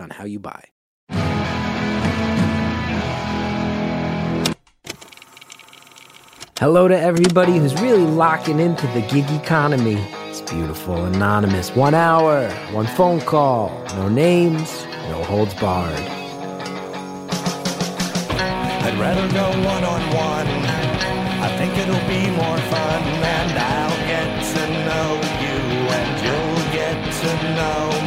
on how you buy. Hello to everybody who's really locking into the gig economy. It's beautiful, anonymous. One hour, one phone call, no names, no holds barred. I'd rather go one on one. I think it'll be more fun, and I'll get to know you, and you'll get to know.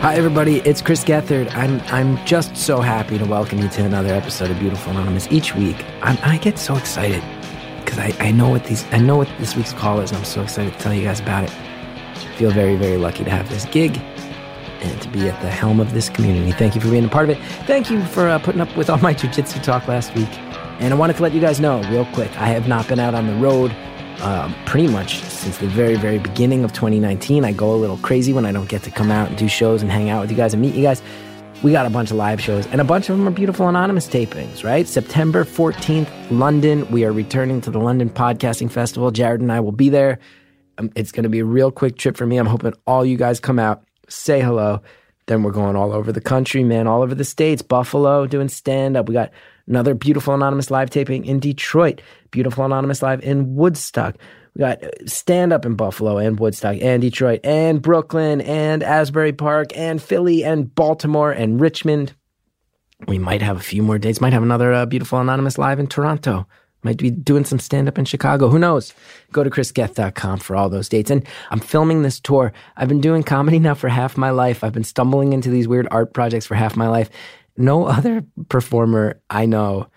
Hi, everybody. It's Chris Gethard. I'm I'm just so happy to welcome you to another episode of Beautiful Anonymous. Each week, I'm, I get so excited because I, I know what these I know what this week's call is, and I'm so excited to tell you guys about it. I feel very very lucky to have this gig and to be at the helm of this community. Thank you for being a part of it. Thank you for uh, putting up with all my jujitsu talk last week. And I wanted to let you guys know real quick. I have not been out on the road um, pretty much since the very, very beginning of 2019. I go a little crazy when I don't get to come out and do shows and hang out with you guys and meet you guys. We got a bunch of live shows, and a bunch of them are beautiful anonymous tapings, right? September 14th, London. We are returning to the London Podcasting Festival. Jared and I will be there. Um, it's going to be a real quick trip for me. I'm hoping all you guys come out, say hello. Then we're going all over the country, man, all over the states. Buffalo doing stand up. We got another beautiful anonymous live taping in Detroit. Beautiful anonymous live in Woodstock. We got stand up in Buffalo and Woodstock and Detroit and Brooklyn and Asbury Park and Philly and Baltimore and Richmond. We might have a few more dates. Might have another uh, beautiful anonymous live in Toronto. Might be doing some stand up in Chicago. Who knows? Go to chrisgeth.com for all those dates. And I'm filming this tour. I've been doing comedy now for half my life. I've been stumbling into these weird art projects for half my life. No other performer I know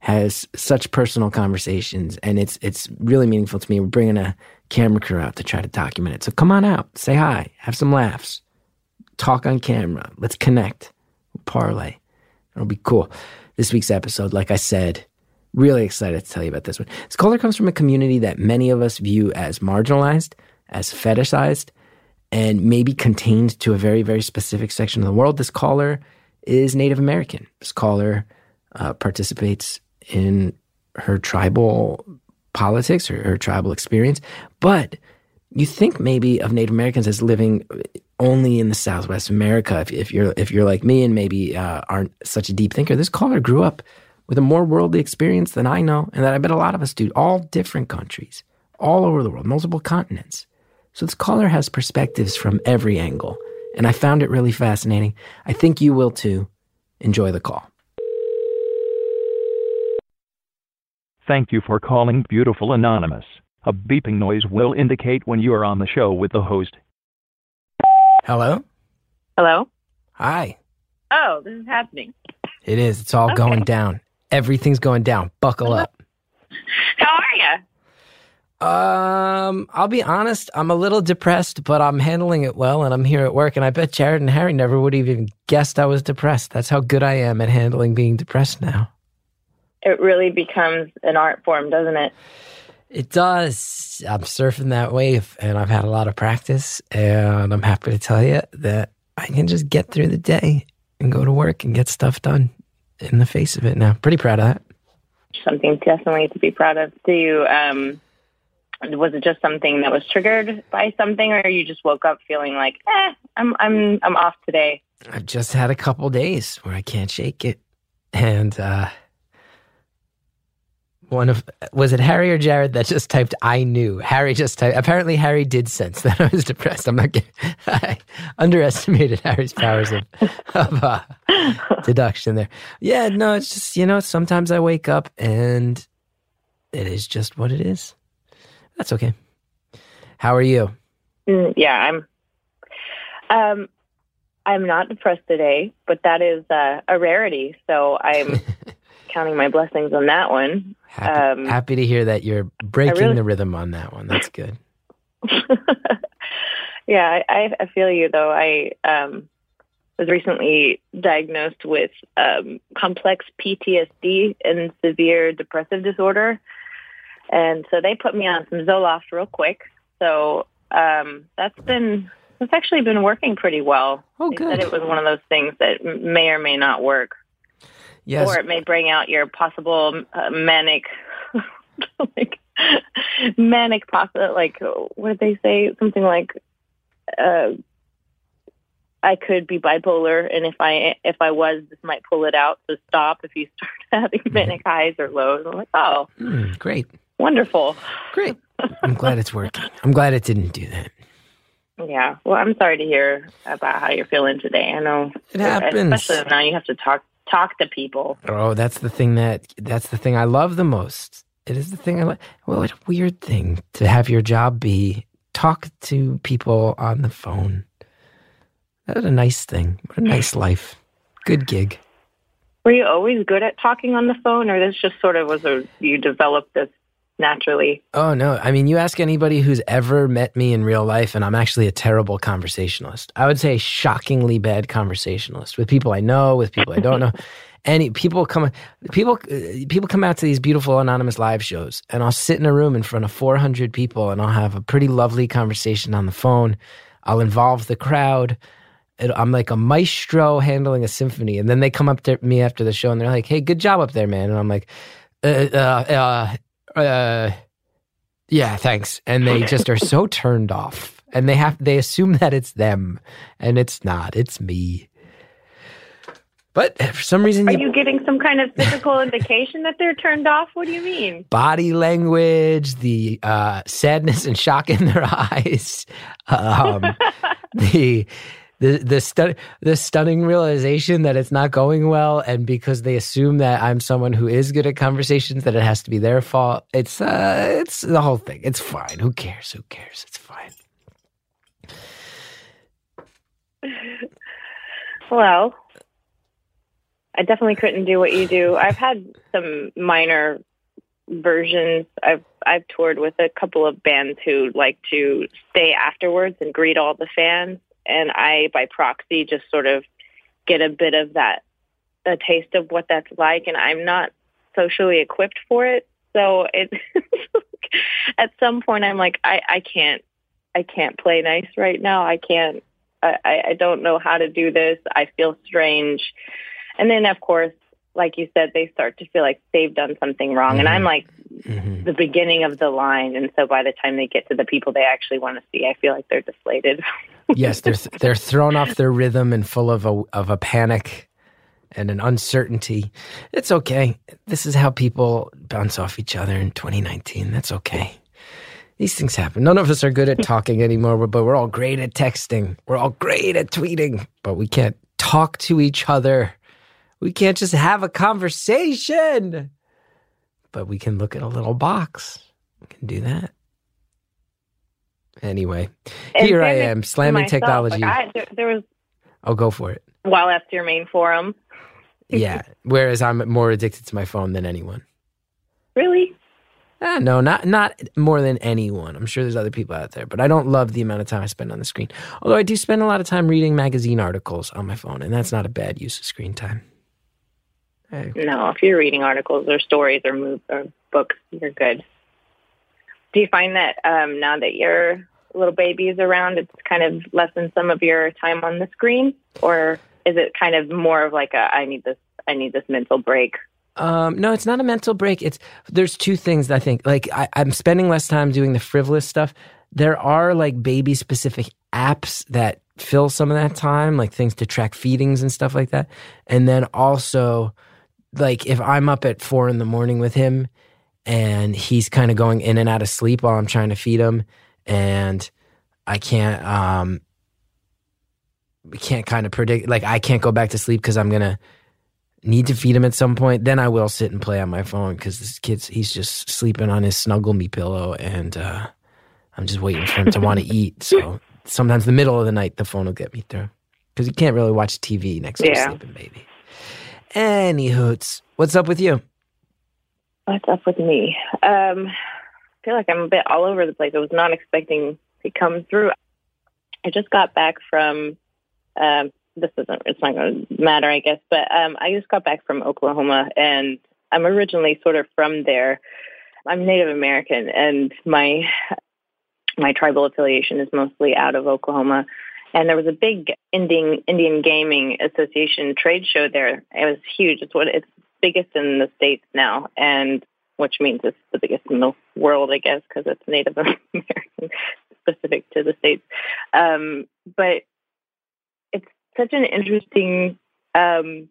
has such personal conversations and it's it's really meaningful to me. We're bringing a camera crew out to try to document it. So come on out, say hi, have some laughs, talk on camera, let's connect, parlay. It'll be cool. This week's episode, like I said, really excited to tell you about this one. This caller comes from a community that many of us view as marginalized, as fetishized, and maybe contained to a very, very specific section of the world. This caller is Native American. This caller uh, participates in her tribal politics or her tribal experience. But you think maybe of Native Americans as living only in the Southwest America. If, if you're if you're like me and maybe uh, aren't such a deep thinker, this caller grew up with a more worldly experience than I know, and that I bet a lot of us do. All different countries, all over the world, multiple continents. So this caller has perspectives from every angle, and I found it really fascinating. I think you will too. Enjoy the call. Thank you for calling Beautiful Anonymous. A beeping noise will indicate when you are on the show with the host. Hello. Hello? Hi. Oh, this is happening. It is. It's all Okay. going down. Everything's going down. Buckle up. How are you? Um, I'll be honest. I'm a little depressed, but I'm handling it well, and I'm here at work. And I bet Jared and Harry never would have even guessed I was depressed. That's how good I am at handling being depressed now. It really becomes an art form, doesn't it? It does. I'm surfing that wave, and I've had a lot of practice. And I'm happy to tell you that I can just get through the day and go to work and get stuff done in the face of it now. Pretty proud of that. Something definitely to be proud of. Do you, um, was it just something that was triggered by something, or you just woke up feeling like, eh, I'm, I'm, I'm off today? I've just had a couple days where I can't shake it. And uh one of was it Harry or Jared that just typed I knew. Harry just typed apparently Harry did sense that I was depressed. I'm not getting I underestimated Harry's powers of, of uh, deduction there. Yeah, no, it's just you know, sometimes I wake up and it is just what it is. That's okay. How are you? Mm, yeah, I'm, um, I'm not depressed today, but that is uh, a rarity. So I'm counting my blessings on that one. Happy, Um, happy to hear that you're breaking really- the rhythm on that one. That's good. yeah, I, I I feel you though. I um was recently diagnosed with um, complex PTSD and severe depressive disorder. And so they put me on some Zoloft real quick. So um, that's been that's actually been working pretty well. Oh, they good. said it was one of those things that may or may not work, Yes. or it may bring out your possible uh, manic, like manic possi Like what did they say? Something like, uh, I could be bipolar, and if I if I was, this might pull it out. So stop if you start having manic highs or lows. I'm like, oh, Mm, great. Wonderful. Great. I'm glad it's working. I'm glad it didn't do that. Yeah. Well, I'm sorry to hear about how you're feeling today. I know It happens. especially now you have to talk talk to people. Oh, that's the thing that that's the thing I love the most. It is the thing I like. Well, what a weird thing to have your job be talk to people on the phone. What a nice thing. What a nice life. Good gig. Were you always good at talking on the phone, or this just sort of was a you developed this naturally? Oh no! I mean, you ask anybody who's ever met me in real life, and I'm actually a terrible conversationalist. I would say shockingly bad conversationalist with people I know, with people I don't know. Any people come, people uh, people come out to these beautiful anonymous live shows, and I'll sit in a room in front of 400 people, and I'll have a pretty lovely conversation on the phone. I'll involve the crowd. I'm like a maestro handling a symphony, and then they come up to me after the show, and they're like, "Hey, good job up there, man," and I'm like, uh, uh, uh, uh yeah, thanks. And they just are so turned off. And they have they assume that it's them. And it's not. It's me. But for some reason Are you, you getting some kind of physical indication that they're turned off? What do you mean? body language, the uh, sadness and shock in their eyes, um, the the the, stu- the stunning realization that it's not going well, and because they assume that I'm someone who is good at conversations, that it has to be their fault. It's uh, it's the whole thing. It's fine. Who cares? Who cares? It's fine. Well, I definitely couldn't do what you do. I've had some minor versions. I've I've toured with a couple of bands who like to stay afterwards and greet all the fans, and I, by proxy, just sort of get a bit of that, a taste of what that's like. And I'm not socially equipped for it, so it. at some point, I'm like, I I can't I can't play nice right now. I can't. I, I don't know how to do this. I feel strange. And then, of course, like you said, they start to feel like they've done something wrong. And I'm like hmm the beginning of the line. And so by the time they get to the people they actually want to see, I feel like they're deflated. yes, they're they're thrown off their rhythm and full of a of a panic and an uncertainty. It's okay. This is how people bounce off each other in 2019. That's okay. These things happen. None of us are good at talking anymore, but we're all great at texting. We're all great at tweeting, but we can't talk to each other. We can't just have a conversation. But we can look at a little box. We can do that. Anyway, And here I am slamming myself, technology. Like I, there, there was, I'll go for it. while that's your main forum. Yeah. Whereas I'm more addicted to my phone than anyone. Really? Ah, no, not not more than anyone. I'm sure there's other people out there, but I don't love the amount of time I spend on the screen. Although I do spend a lot of time reading magazine articles on my phone, and that's not a bad use of screen time. Hey, No, if you're reading articles or stories or move or books, you're good. Do you find that um, now that your little baby is around, it's kind of lessened some of your time on the screen, or is it kind of more of like a I need this I need this mental break? Um, no, it's not a mental break. It's there's two things I think. Like I, I'm spending less time doing the frivolous stuff. There are like baby specific apps that fill some of that time, like things to track feedings and stuff like that. And then also, like if I'm up at four in the morning with him, and he's kind of going in and out of sleep while I'm trying to feed him, and I can't um, we can't kind of predict. Like I can't go back to sleep because I'm gonna need to feed him at some point, then I will sit and play on my phone because this kid's he's just sleeping on his snuggle me pillow, and uh, I'm just waiting for him to want to eat. So sometimes the middle of the night, the phone will get me through because you can't really watch TV next to a Yeah. sleeping baby. Any hoots, what's up with you? What's up with me? Um, I feel like I'm a bit all over the place. I was not expecting to come through. I just got back from um, this isn't it's not going to matter, I guess. But um, I just got back from Oklahoma, and I'm originally sort of from there. I'm Native American, and my my tribal affiliation is mostly out of Oklahoma. And there was a big Indian Indian Gaming Association trade show there. It was huge. It's what it's biggest in the states now, and which means it's the biggest in the world, I guess, because it's Native American specific to the states. Um, but it's such an interesting um,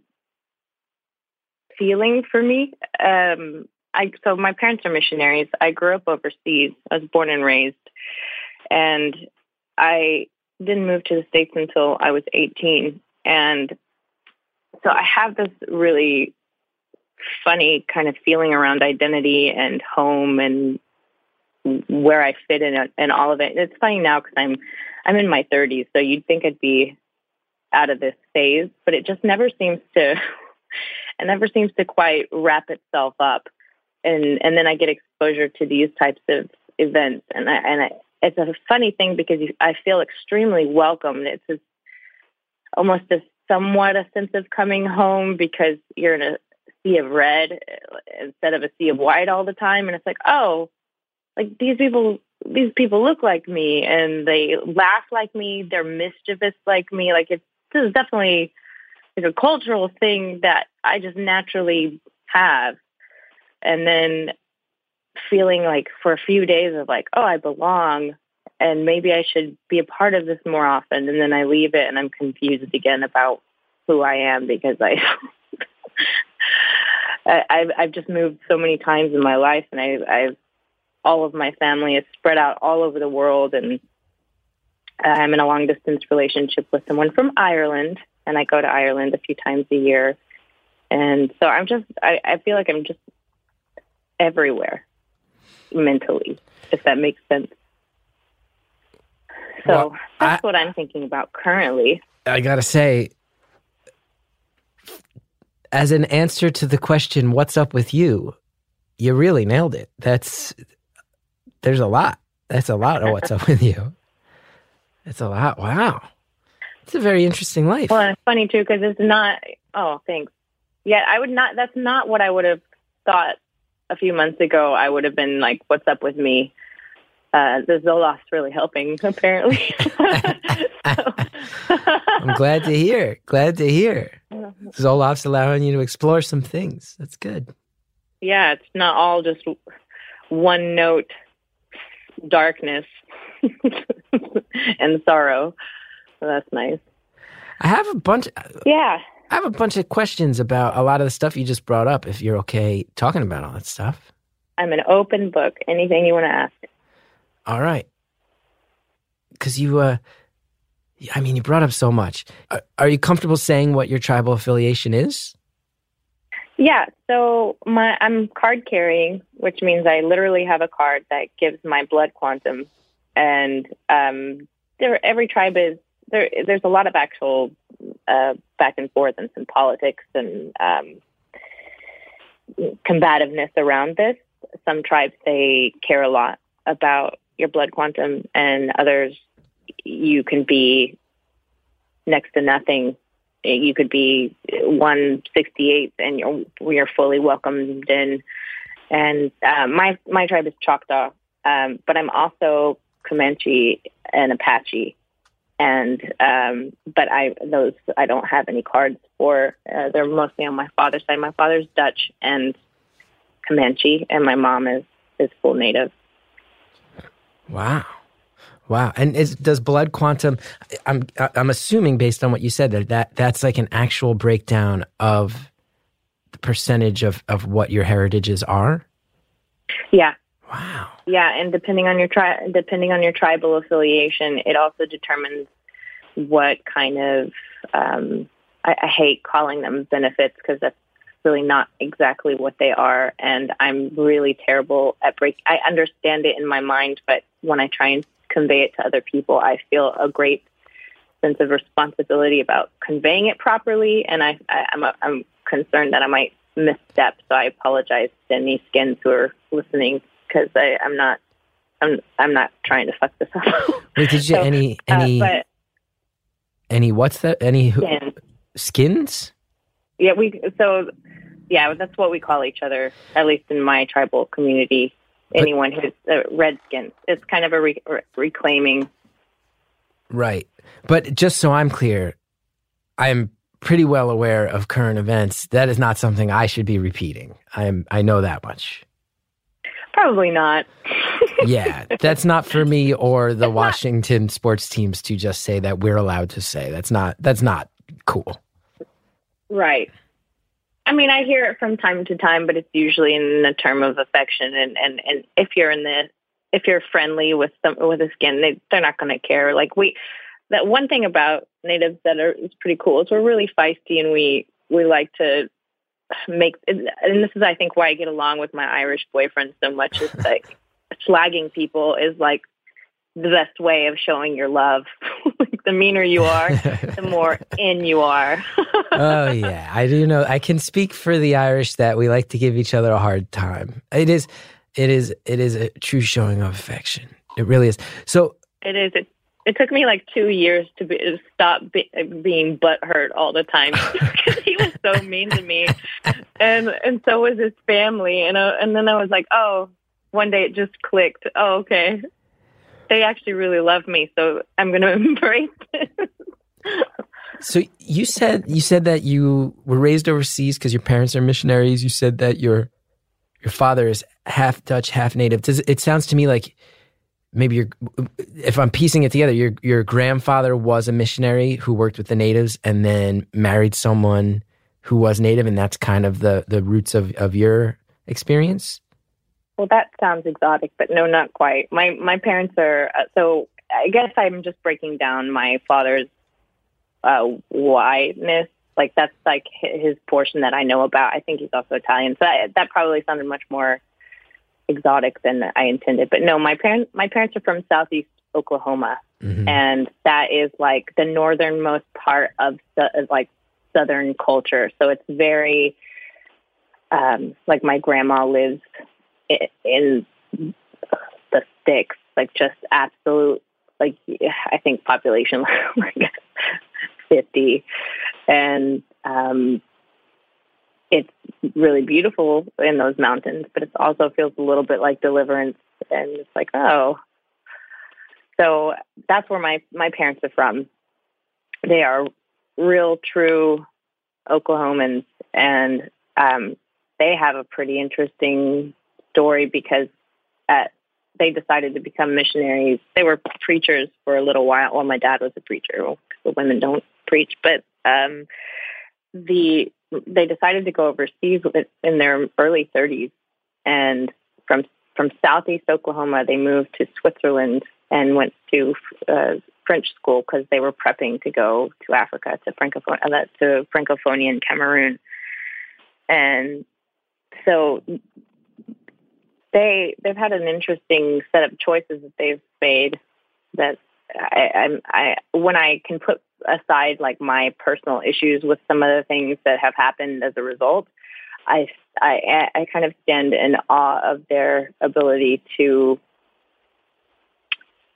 feeling for me. Um, I so my parents are missionaries. I grew up overseas. I was born and raised, and I didn't move to the states until I was 18. And so I have this really funny kind of feeling around identity and home and where I fit in it and all of it. It's funny now because I'm I'm in my 30s, so you'd think I'd be out of this phase, but it just never seems to it never seems to quite wrap itself up. And and then I get exposure to these types of events, and I and I, it's a funny thing because I feel extremely welcomed. It's a, almost a somewhat a sense of coming home because you're in a sea of red uh, instead of a sea of white all the time, and it's like oh like these people these people look like me and they laugh like me. They're mischievous like me. Like it's this is definitely like a cultural thing that i just naturally have. And then feeling like for a few days of like oh i belong and maybe i should be a part of this more often. And then i leave it and i'm confused again about who i am because i I've I've just moved so many times in my life, and I, I've all of my family is spread out all over the world and I'm in a long distance relationship with someone from Ireland and I go to Ireland a few times a year. And so I'm just, I, I feel like I'm just everywhere mentally, if that makes sense. So well, that's I, what I'm thinking about currently. I got to say, as an answer to the question, what's up with you? You really nailed it. That's there's a lot. That's a lot of what's up with you. It's a lot. Wow. It's a very interesting life. Well, it's funny too because it's not. Oh, thanks. Yeah, I would not. That's not what I would have thought a few months ago. I would have been like, "What's up with me?" Uh, the Zoloft's really helping, apparently. I'm glad to hear. Glad to hear. Zoloft's allowing you to explore some things. That's good. Yeah, it's not all just one note darkness and sorrow. So that's nice. I have a bunch. Yeah. I have a bunch of questions about a lot of the stuff you just brought up. If you're okay talking about all that stuff, I'm an open book. Anything you want to ask. All right. Because you, uh, I mean, you brought up so much. Are, are you comfortable saying what your tribal affiliation is? Yeah, so my I'm card carrying, which means I literally have a card that gives my blood quantum, and um, there every tribe is there. There's a lot of actual uh, back and forth and some politics and um, combativeness around this. Some tribes they care a lot about your blood quantum, and others you can be next to nothing you could be 168th and you're you're fully welcomed in. And uh, my my tribe is Choctaw, um, but I'm also Comanche and Apache, and um, but I those I don't have any cards for. Uh, they're mostly on my father's side. My father's Dutch and Comanche, and my mom is is full Native. Wow. Wow. And is, does blood quantum? I'm I'm assuming based on what you said that that that's like an actual breakdown of the percentage of of what your heritages are. Yeah. Wow. Yeah, and depending on your tri- depending on your tribal affiliation, it also determines what kind of. Um, I, I hate calling them benefits because that's really not exactly what they are, and I'm really terrible at break. I understand it in my mind, but when I try and convey it to other people, I feel a great sense of responsibility about conveying it properly, and I, I, am I'm, I'm concerned that I might misstep. So I apologize to any skins who are listening because I'm not I'm I'm not trying to fuck this up. Wait, did you so, any any? Uh, but, Any what's that? Any who- Skin. skins? Yeah, we so yeah, that's what we call each other. At least in my tribal community, anyone who's uh, redskins. It's kind of a re- re- reclaiming. Right. But just so I'm clear, I'm pretty well aware of current events. That is not something I should be repeating. I'm I know that much. Probably not. Yeah, that's not for me or the Washington sports teams to just say that we're allowed to say. That's not that's not cool. Right. I mean, I hear it from time to time, but it's usually in the term of affection, and and and if you're in the if you're friendly with some with a skin, they they're not going to care. Like we, that one thing about natives that are is pretty cool is we're really feisty, and we we like to make. And this is, I think, why I get along with my Irish boyfriend so much. Is like slagging people is like the best way of showing your love. like the meaner you are, the more in you are. oh yeah, I do know. I can speak for the Irish that we like to give each other a hard time. It is, it is, it is a true showing of affection. It really is. So It is. It, it took me like two years to be, to stop be, being butthurt all the time because he was so mean to me, and and so was his family. And uh, and then I was like, oh, one day it just clicked. Oh, okay, they actually really love me, so I'm going to embrace it. So you said you said that you were raised overseas because your parents are missionaries. You said that your your father is half Dutch, half native. Does it sounds to me like maybe if I'm piecing it together, your your grandfather was a missionary who worked with the natives and then married someone who was native, and that's kind of the the roots of of your experience. Well, that sounds exotic, but no, not quite. My my parents are uh, so. I guess I'm just breaking down my father's uh, whiteness. Like that's like his portion that I know about. I think he's also Italian, so that, that probably sounded much more exotic than I intended. But no, my parents my parents are from southeast Oklahoma, Mhm. and that is like the northernmost part of the like southern culture. So it's very um, like my grandma lives in the sticks, like just absolute, like I think population like fifty, and um, it's really beautiful in those mountains, but it also feels a little bit like deliverance, and it's like oh, so that's where my my parents are from. They are real, true Oklahomans, and um, they have a pretty interesting story because at, they decided to become missionaries. They were preachers for a little while. Well, my dad was a preacher. Well, the women don't preach, but um, the they decided to go overseas in their early 30s, and from from southeast Oklahoma, they moved to Switzerland and went to uh, French school because they were prepping to go to Africa to Francophone uh, to Francophonie in Cameroon, and so they they've had an interesting set of choices that they've made that I, I'm I when I can put aside like my personal issues with some of the things that have happened as a result, I I I kind of stand in awe of their ability to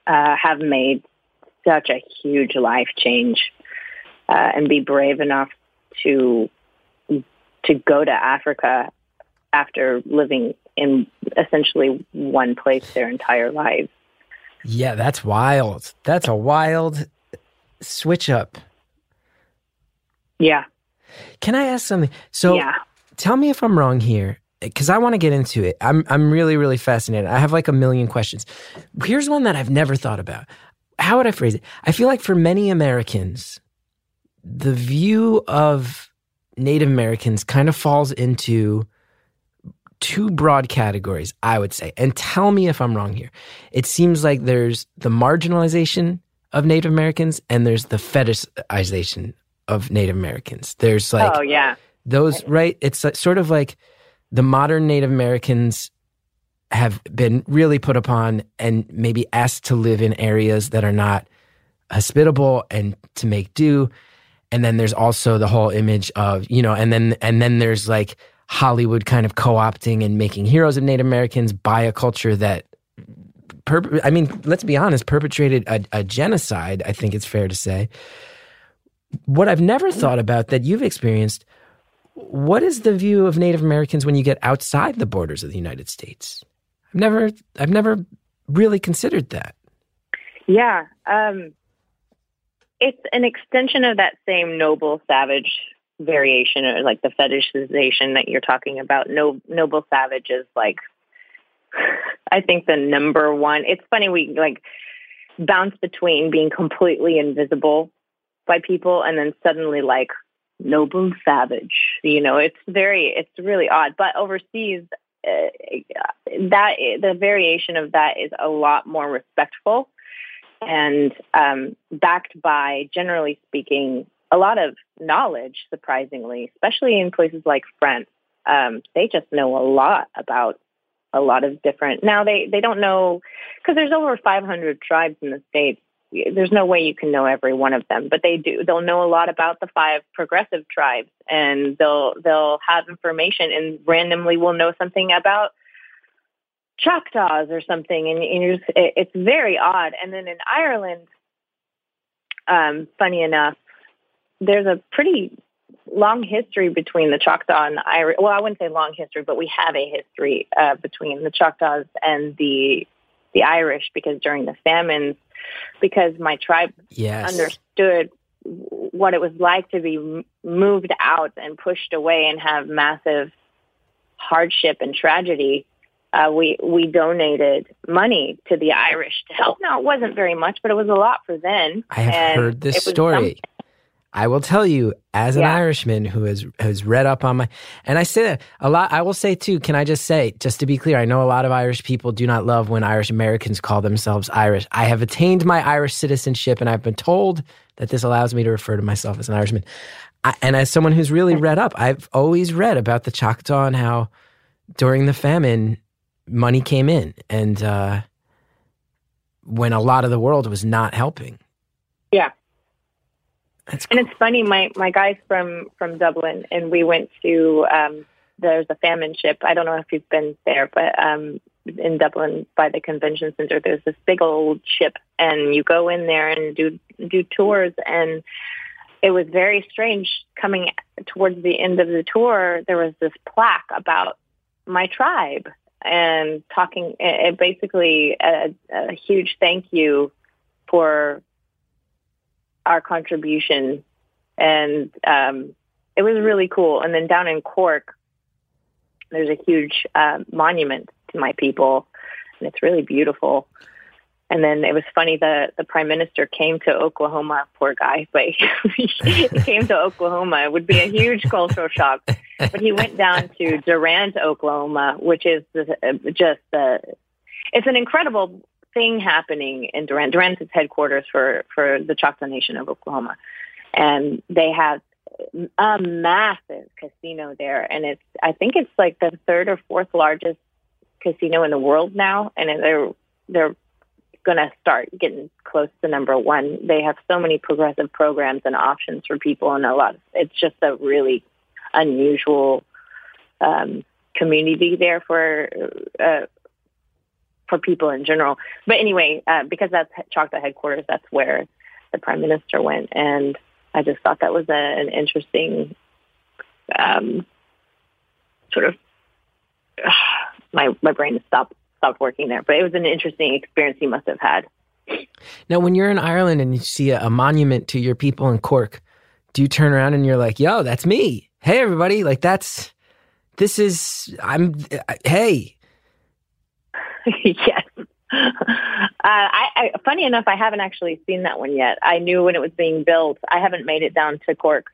uh, have made such a huge life change uh, and be brave enough to to go to Africa after living in essentially one place their entire lives. Yeah, that's wild. That's a wild switch up. Yeah, Can I ask something? So yeah. tell me if I'm wrong here, because I want to get into it. I'm I'm really really fascinated. I have like a million questions. Here's one that I've never thought about. How would I phrase it? I feel like for many Americans, the view of Native Americans kind of falls into two broad categories, I would say. And tell me if I'm wrong here. It seems like there's the marginalization of Native Americans and there's the fetishization of Native Americans. There's like oh yeah, those right it's uh, sort of like the modern native americans have been really put upon and maybe asked to live in areas that are not hospitable and to make do and then there's also the whole image of you know and then and then there's like hollywood kind of co-opting and making heroes of native americans by a culture that per- i mean let's be honest perpetrated a, a genocide i think it's fair to say what I've never thought about that you've experienced, what is the view of Native Americans when you get outside the borders of the United States? I've never, I've never really considered that. Yeah. Um, it's an extension of that same noble savage variation or like the fetishization that you're talking about. No, noble savage is like, I think the number one. It's funny we like bounce between being completely invisible by people and then suddenly like noble savage. You know, it's very, it's really odd. But overseas, uh, that the variation of that is a lot more respectful and um, backed by, generally speaking, a lot of knowledge. Surprisingly, especially in places like France, um, they just know a lot about a lot of different. Now they they don't know because there's over 500 tribes in the states. There's no way you can know every one of them, but they do. They'll know a lot about the five progressive tribes, and they'll they'll have information, and randomly will know something about Choctaws or something, and, and just, it, it's very odd. And then in Ireland, um, funny enough, there's a pretty long history between the Choctaw and the Irish. Well, I wouldn't say long history, but we have a history uh, between the Choctaws and the the Irish because during the famines, because my tribe Yes. understood what it was like to be moved out and pushed away and have massive hardship and tragedy. Uh, we we donated money to the Irish to help. Now it wasn't very much, but it was a lot for then. I have heard this story. something. I will tell you, as an Yeah. Irishman who has has read up on my, and I say that a lot. I will say too. Can I just say, just to be clear, I know a lot of Irish people do not love when Irish Americans call themselves Irish. I have attained my Irish citizenship, and I've been told that this allows me to refer to myself as an Irishman. I, and as someone who's really read up, I've always read about the Choctaw and how during the famine, money came in, and uh, when a lot of the world was not helping. Yeah. That's And it's funny, my my guys from from Dublin, and we went to um, there's a famine ship. I don't know if you've been there, but um, in Dublin by the convention center, there's this big old ship, and you go in there and do do tours, and it was very strange. Coming towards the end of the tour, there was this plaque about my tribe and talking, it basically a, a huge thank you for our contribution, and um, it was really cool. And then down in Cork, there's a huge uh, monument to my people, and it's really beautiful. And then it was funny the the prime minister came to Oklahoma. Poor guy, but he came to Oklahoma. It would be a huge cultural shock. But he went down to Durant, Oklahoma, which is just the. It's an incredible thing happening in Durant. Durant is headquarters for for the Choctaw Nation of Oklahoma, and they have a massive casino there, and it's I think it's like the third or fourth largest casino in the world now, and they're they're going to start getting close to number one. They have so many progressive programs and options for people, and a lot. Of, it's just a really unusual um, community there for uh, for people in general. But anyway, uh, because that's Choctaw headquarters, that's where the prime minister went, and I just thought that was a, an interesting um, sort of. my my brain stopped stopped working there, but it was an interesting experience he must have had. Now, when you're in Ireland and you see a, a monument to your people in Cork, do you turn around and you're like, "Yo, that's me. Hey, everybody! Like that's this is I'm. Uh, hey, yes. Uh, I, I, funny enough, I haven't actually seen that one yet. I knew when it was being built. I haven't made it down to Cork.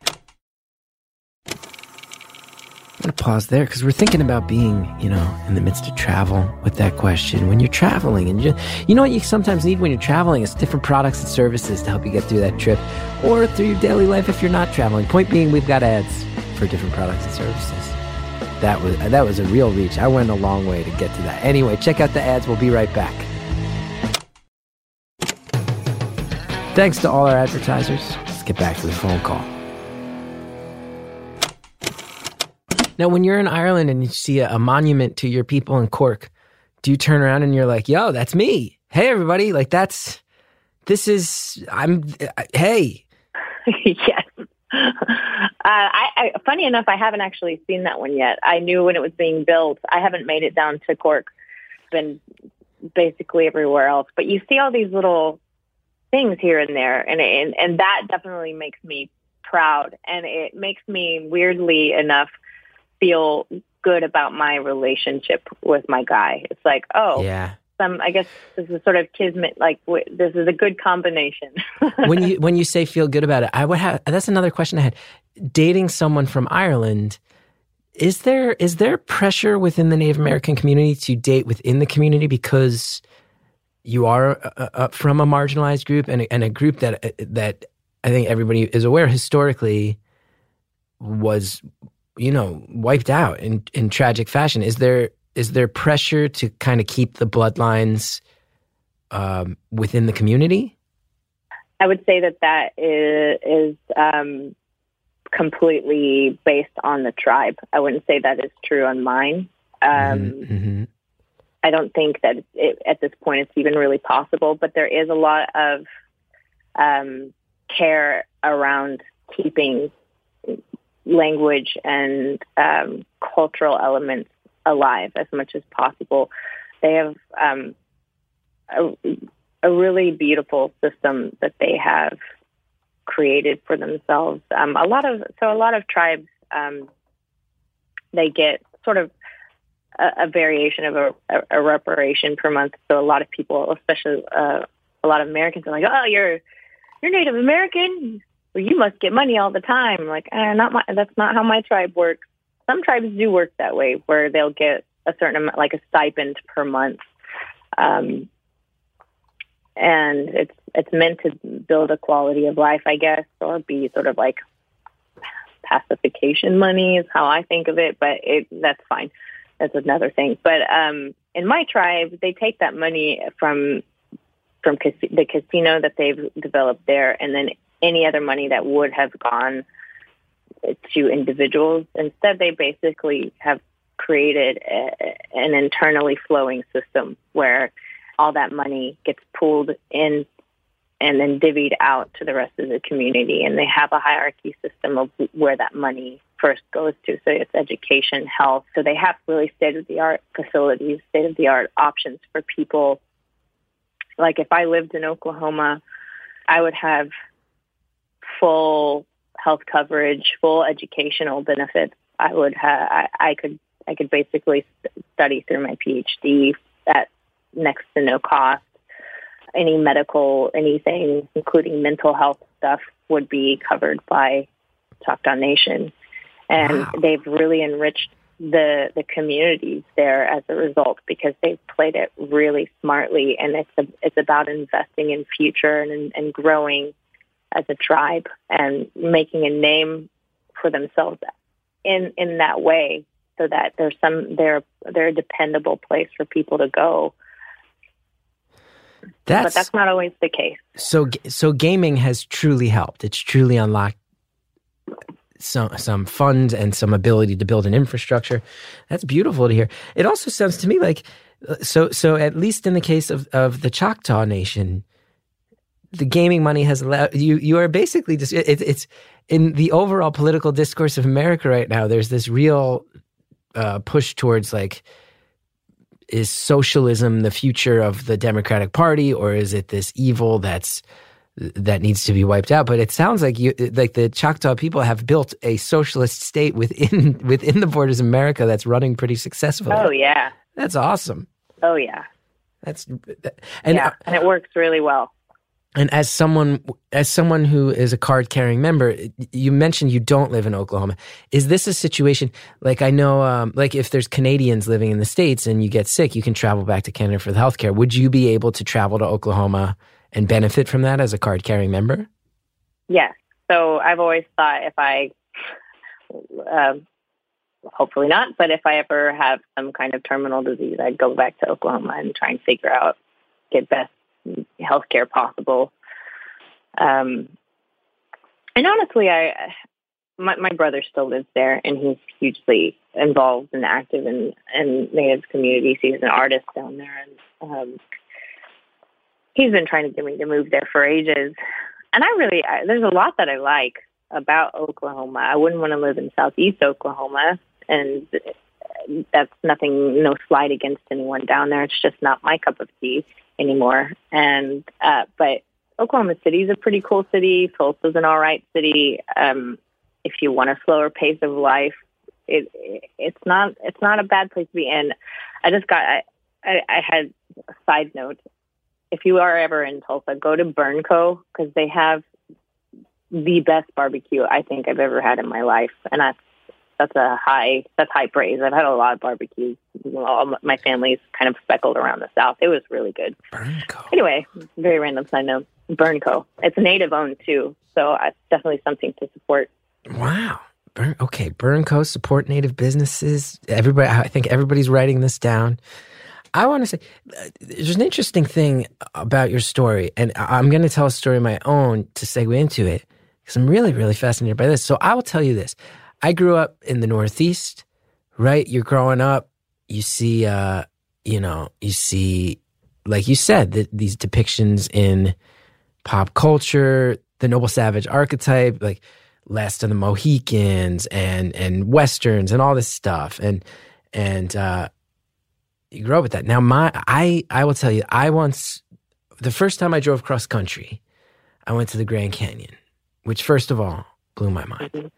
I'm gonna pause there because we're thinking about being, you know, in the midst of travel with that question. When you're traveling, and you, you know what you sometimes need when you're traveling is different products and services to help you get through that trip, or through your daily life if you're not traveling. Point being, we've got ads for different products and services. That was that was a real reach. I went a long way to get to that. Anyway, check out the ads. We'll be right back. Thanks to all our advertisers. Let's get back to the phone call. Now, when you're in Ireland and you see a, a monument to your people in Cork, do you turn around and you're like, "Yo, that's me. Hey, everybody! Like that's this is I'm. Uh, hey, yes. Uh, I, I, funny enough, I haven't actually seen that one yet. I knew when it was being built. I haven't made it down to Cork. Been basically everywhere else, but you see all these little things here and there, and and and that definitely makes me proud, and it makes me weirdly enough feel good about my relationship with my guy. It's like, oh, yeah. Some, I guess this is sort of kismet. Like w- this is a good combination. when you when you say feel good about it, I would have. That's another question I had. Dating someone from Ireland, is there is there pressure within the Native American community to date within the community because you are uh, uh, from a marginalized group and a, and a group that uh, that I think everybody is aware historically was you know wiped out in in tragic fashion. Is there is there pressure to kind of keep the bloodlines um, within the community? I would say that that is, is um, completely based on the tribe. I wouldn't say that is true on mine. Um, mm-hmm. mm-hmm. I don't think that it, at this point it's even really possible, but there is a lot of um, care around keeping language and um, cultural elements alive as much as possible. They have um, a, a, really beautiful system that they have created for themselves. Um, a lot of so a lot of tribes um, they get sort of a, a variation of a, a, reparation per month. So a lot of people, especially uh, a lot of Americans, are like, "Oh, you're you're Native American. Well, you must get money all the time." Like, eh, not my. That's not how my tribe works. Some tribes do work that way, where they'll get a certain amount, like a stipend per month, um, and it's it's meant to build a quality of life, I guess, or be sort of like pacification money is how I think of it. But it that's fine that's another thing. But um, in my tribe, they take that money from from cas- the casino that they've developed there, and then any other money that would have gone to individuals. Instead, they basically have created a, an internally flowing system where all that money gets pooled in and then divvied out to the rest of the community. And they have a hierarchy system of where that money first goes to. So it's education, health. So they have really state of the art facilities, state of the art options for people. Like if I lived in Oklahoma, I would have full health coverage, full educational benefits. I would have, I, I could, I could basically study through my PhD at next to no cost any medical, anything, including mental health stuff, would be covered by Choctaw Nation. And wow. they've really enriched the the communities there as a result because they've played it really smartly and it's a, it's about investing in future and and growing as a tribe and making a name for themselves in in that way so that there's some they're they're a dependable place for people to go that's, but that's not always the case. So, so gaming has truly helped. It's truly unlocked some some funds and some ability to build an infrastructure. That's beautiful to hear. It also sounds to me like uh, so so at least in the case of of the Choctaw Nation, the gaming money has allowed you you are basically just it, it's in the overall political discourse of America right now. There's this real uh, push towards like is socialism the future of the Democratic Party, or is it this evil that's that needs to be wiped out? But it sounds like you, like the Choctaw people, have built a socialist state within within the borders of America that's running pretty successfully. Oh yeah, that's awesome. Oh yeah, that's and yeah, uh, and it works really well and as someone as someone who is a card carrying member you mentioned you don't live in oklahoma. Is this a situation like i know um, like if there's canadians living in the states and you get sick you can travel back to canada for the healthcare would you be able to travel to oklahoma and benefit from that as a card carrying member? Yes. So i've always thought if i um, hopefully not but if i ever have some kind of terminal disease i'd go back to oklahoma and try and figure out get best healthcare possible. Um, and honestly, I my, my brother still lives there, and he's hugely involved and active in in Native communities. He's an artist down there, and um, he's been trying to get me to move there for ages. And I really, I, there's a lot that I like about Oklahoma. I wouldn't want to live in southeast Oklahoma, and that's nothing, no slight against anyone down there. It's just not my cup of tea anymore. And uh, but Oklahoma City is a pretty cool city. Tulsa's an all right city. Um, if you want a slower pace of life, it, it it's not it's not a bad place to be in. I just got I, I, I had a side note. If you are ever in Tulsa, go to Burnco because they have the best barbecue I think I've ever had in my life, and that's that's a high that's high praise. I've had a lot of barbecues. All my family's kind of speckled around the south. It was really good. Burnco. Anyway, very random side note. Burnco. It's native owned too, so it's definitely something to support. Wow. Burn, okay, Burnco support native businesses. Everybody, I think everybody's writing this down. I want to say uh, there's an interesting thing about your story, and I'm going to tell a story of my own to segue into it because I'm really, really fascinated by this. So I will tell you this: I grew up in the Northeast, right? You're growing up, you see, uh, you know, you see, like you said, that these depictions in pop culture, the noble savage archetype, like Last of the Mohicans and and westerns and all this stuff, and and uh, you grow up with that. Now, my I I will tell you, I once the first time I drove cross country, I went to the Grand Canyon, which first of all blew my mind.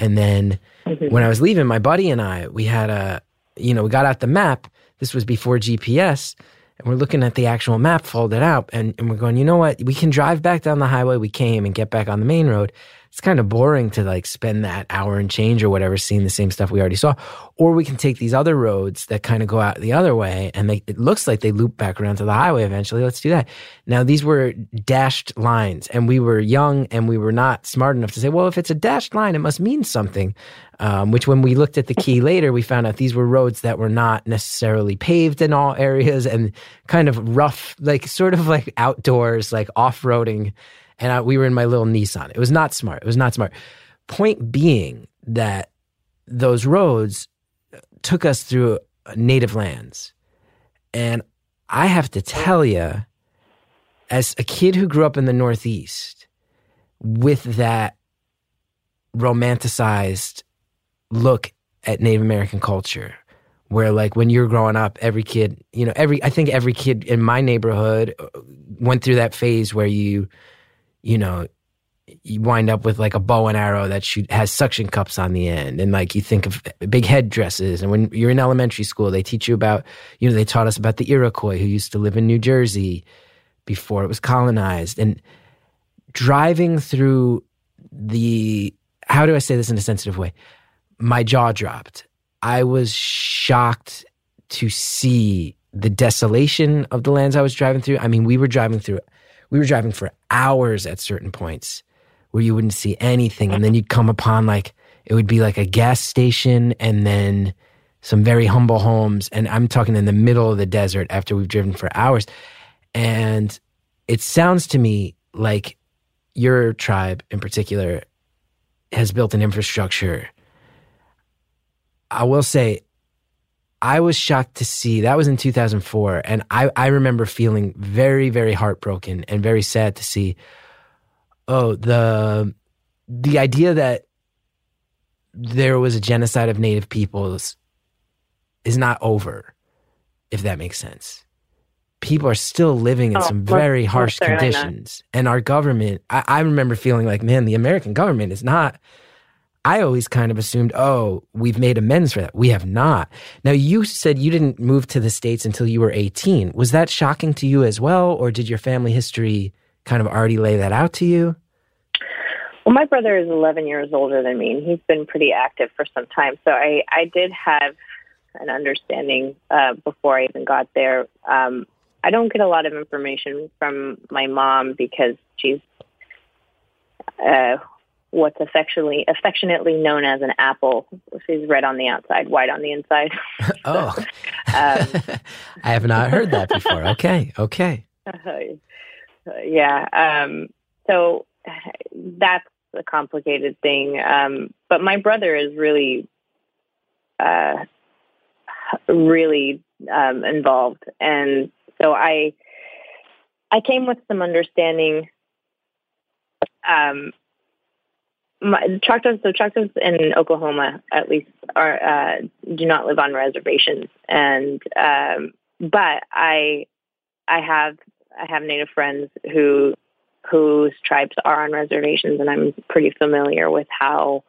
And then mm-hmm. when I was leaving, my buddy and I, we had a, you know, we got out the map. This was before GPS. And we're looking at the actual map folded out. And, and we're going, you know what? We can drive back down the highway we came and get back on the main road it's kind of boring to like spend that hour and change or whatever seeing the same stuff we already saw. Or we can take these other roads that kind of go out the other way and they, it looks like they loop back around to the highway eventually. Let's do that. Now, these were dashed lines and we were young and we were not smart enough to say, well, if it's a dashed line, it must mean something. Um, which when we looked at the key later, we found out these were roads that were not necessarily paved in all areas and kind of rough, like sort of like outdoors, like off roading and I, we were in my little Nissan. It was not smart. It was not smart. Point being that those roads uh, took us through uh, native lands. And I have to tell you, as a kid who grew up in the Northeast with that romanticized look at Native American culture, where like when you're growing up, every kid, you know, every, I think every kid in my neighborhood uh, went through that phase where you, you know, you wind up with like a bow and arrow that shoot, has suction cups on the end. And like you think of uh, big headdresses. And when you're in elementary school, they teach you about, you know, they taught us about the Iroquois who used to live in New Jersey before it was colonized. And driving through the, how do I say this in a sensitive way? My jaw dropped. I was shocked to see the desolation of the lands I was driving through. I mean, we were driving through we were driving for hours at certain points where you wouldn't see anything. And then you'd come upon like, it would be like a gas station and then some very humble homes. And I'm talking in the middle of the desert after we've driven for hours. And it sounds to me like your tribe in particular has built an infrastructure. I will say I was shocked to see that was in 2004. And I, I remember feeling very, very heartbroken and very sad to see, oh, the, the idea that there was a genocide of native peoples is not over, if that makes sense. People are still living in oh, some very harsh conditions. And our government, I, I remember feeling like, man, the American government is not I always kind of assumed, oh, we've made amends for that. We have not. Now, you said you didn't move to the States until you were 18. Was that shocking to you as well? Or did your family history kind of already lay that out to you? Well, my brother is 11 years older than me, and he's been pretty active for some time. So I, I did have an understanding uh, before I even got there. Um, I don't get a lot of information from my mom because she's uh, what's affectionately affectionately known as an apple. She's red on the outside, white on the inside. oh, um, I have not heard that before. Okay, okay. Uh, yeah. Um, so that's a complicated thing. Um, but my brother is really, uh, really um, involved, and so I, I came with some understanding um, my, so Choctaws in Oklahoma, at least, are uh, do not live on reservations, and um, but I, I have I have Native friends who whose tribes are on reservations, and I'm pretty familiar with how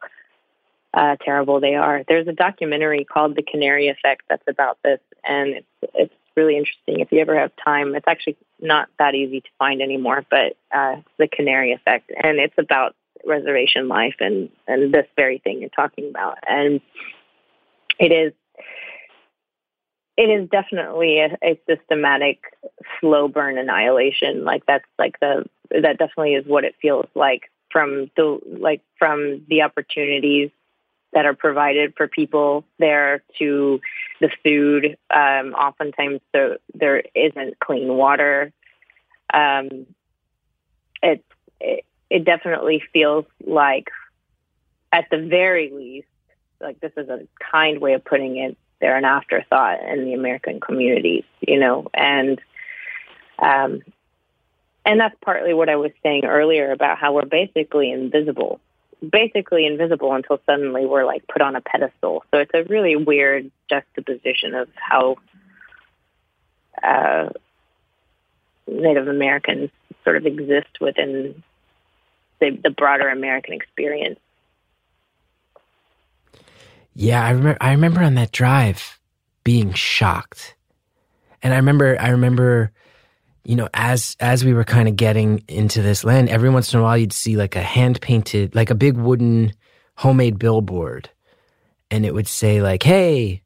uh, terrible they are. There's a documentary called The Canary Effect that's about this, and it's it's really interesting. If you ever have time, it's actually not that easy to find anymore, but uh, The Canary Effect, and it's about reservation life and and this very thing you're talking about, and it is it is definitely a, a systematic slow burn annihilation. Like that's like the that definitely is what it feels like from the like from the opportunities that are provided for people there to the food. Um, oftentimes, there there isn't clean water. Um, it, it it definitely feels like, at the very least, like this is a kind way of putting it. They're an afterthought in the American communities, you know, and um, and that's partly what I was saying earlier about how we're basically invisible basically invisible until suddenly we're like put on a pedestal. So it's a really weird juxtaposition of how uh, Native Americans sort of exist within the, the broader American experience. Yeah, I remember. I remember on that drive being shocked, and I remember. I remember you know, as as we were kind of getting into this land, every once in a while you'd see like a hand painted, like a big wooden homemade billboard, and it would say like, "Hey,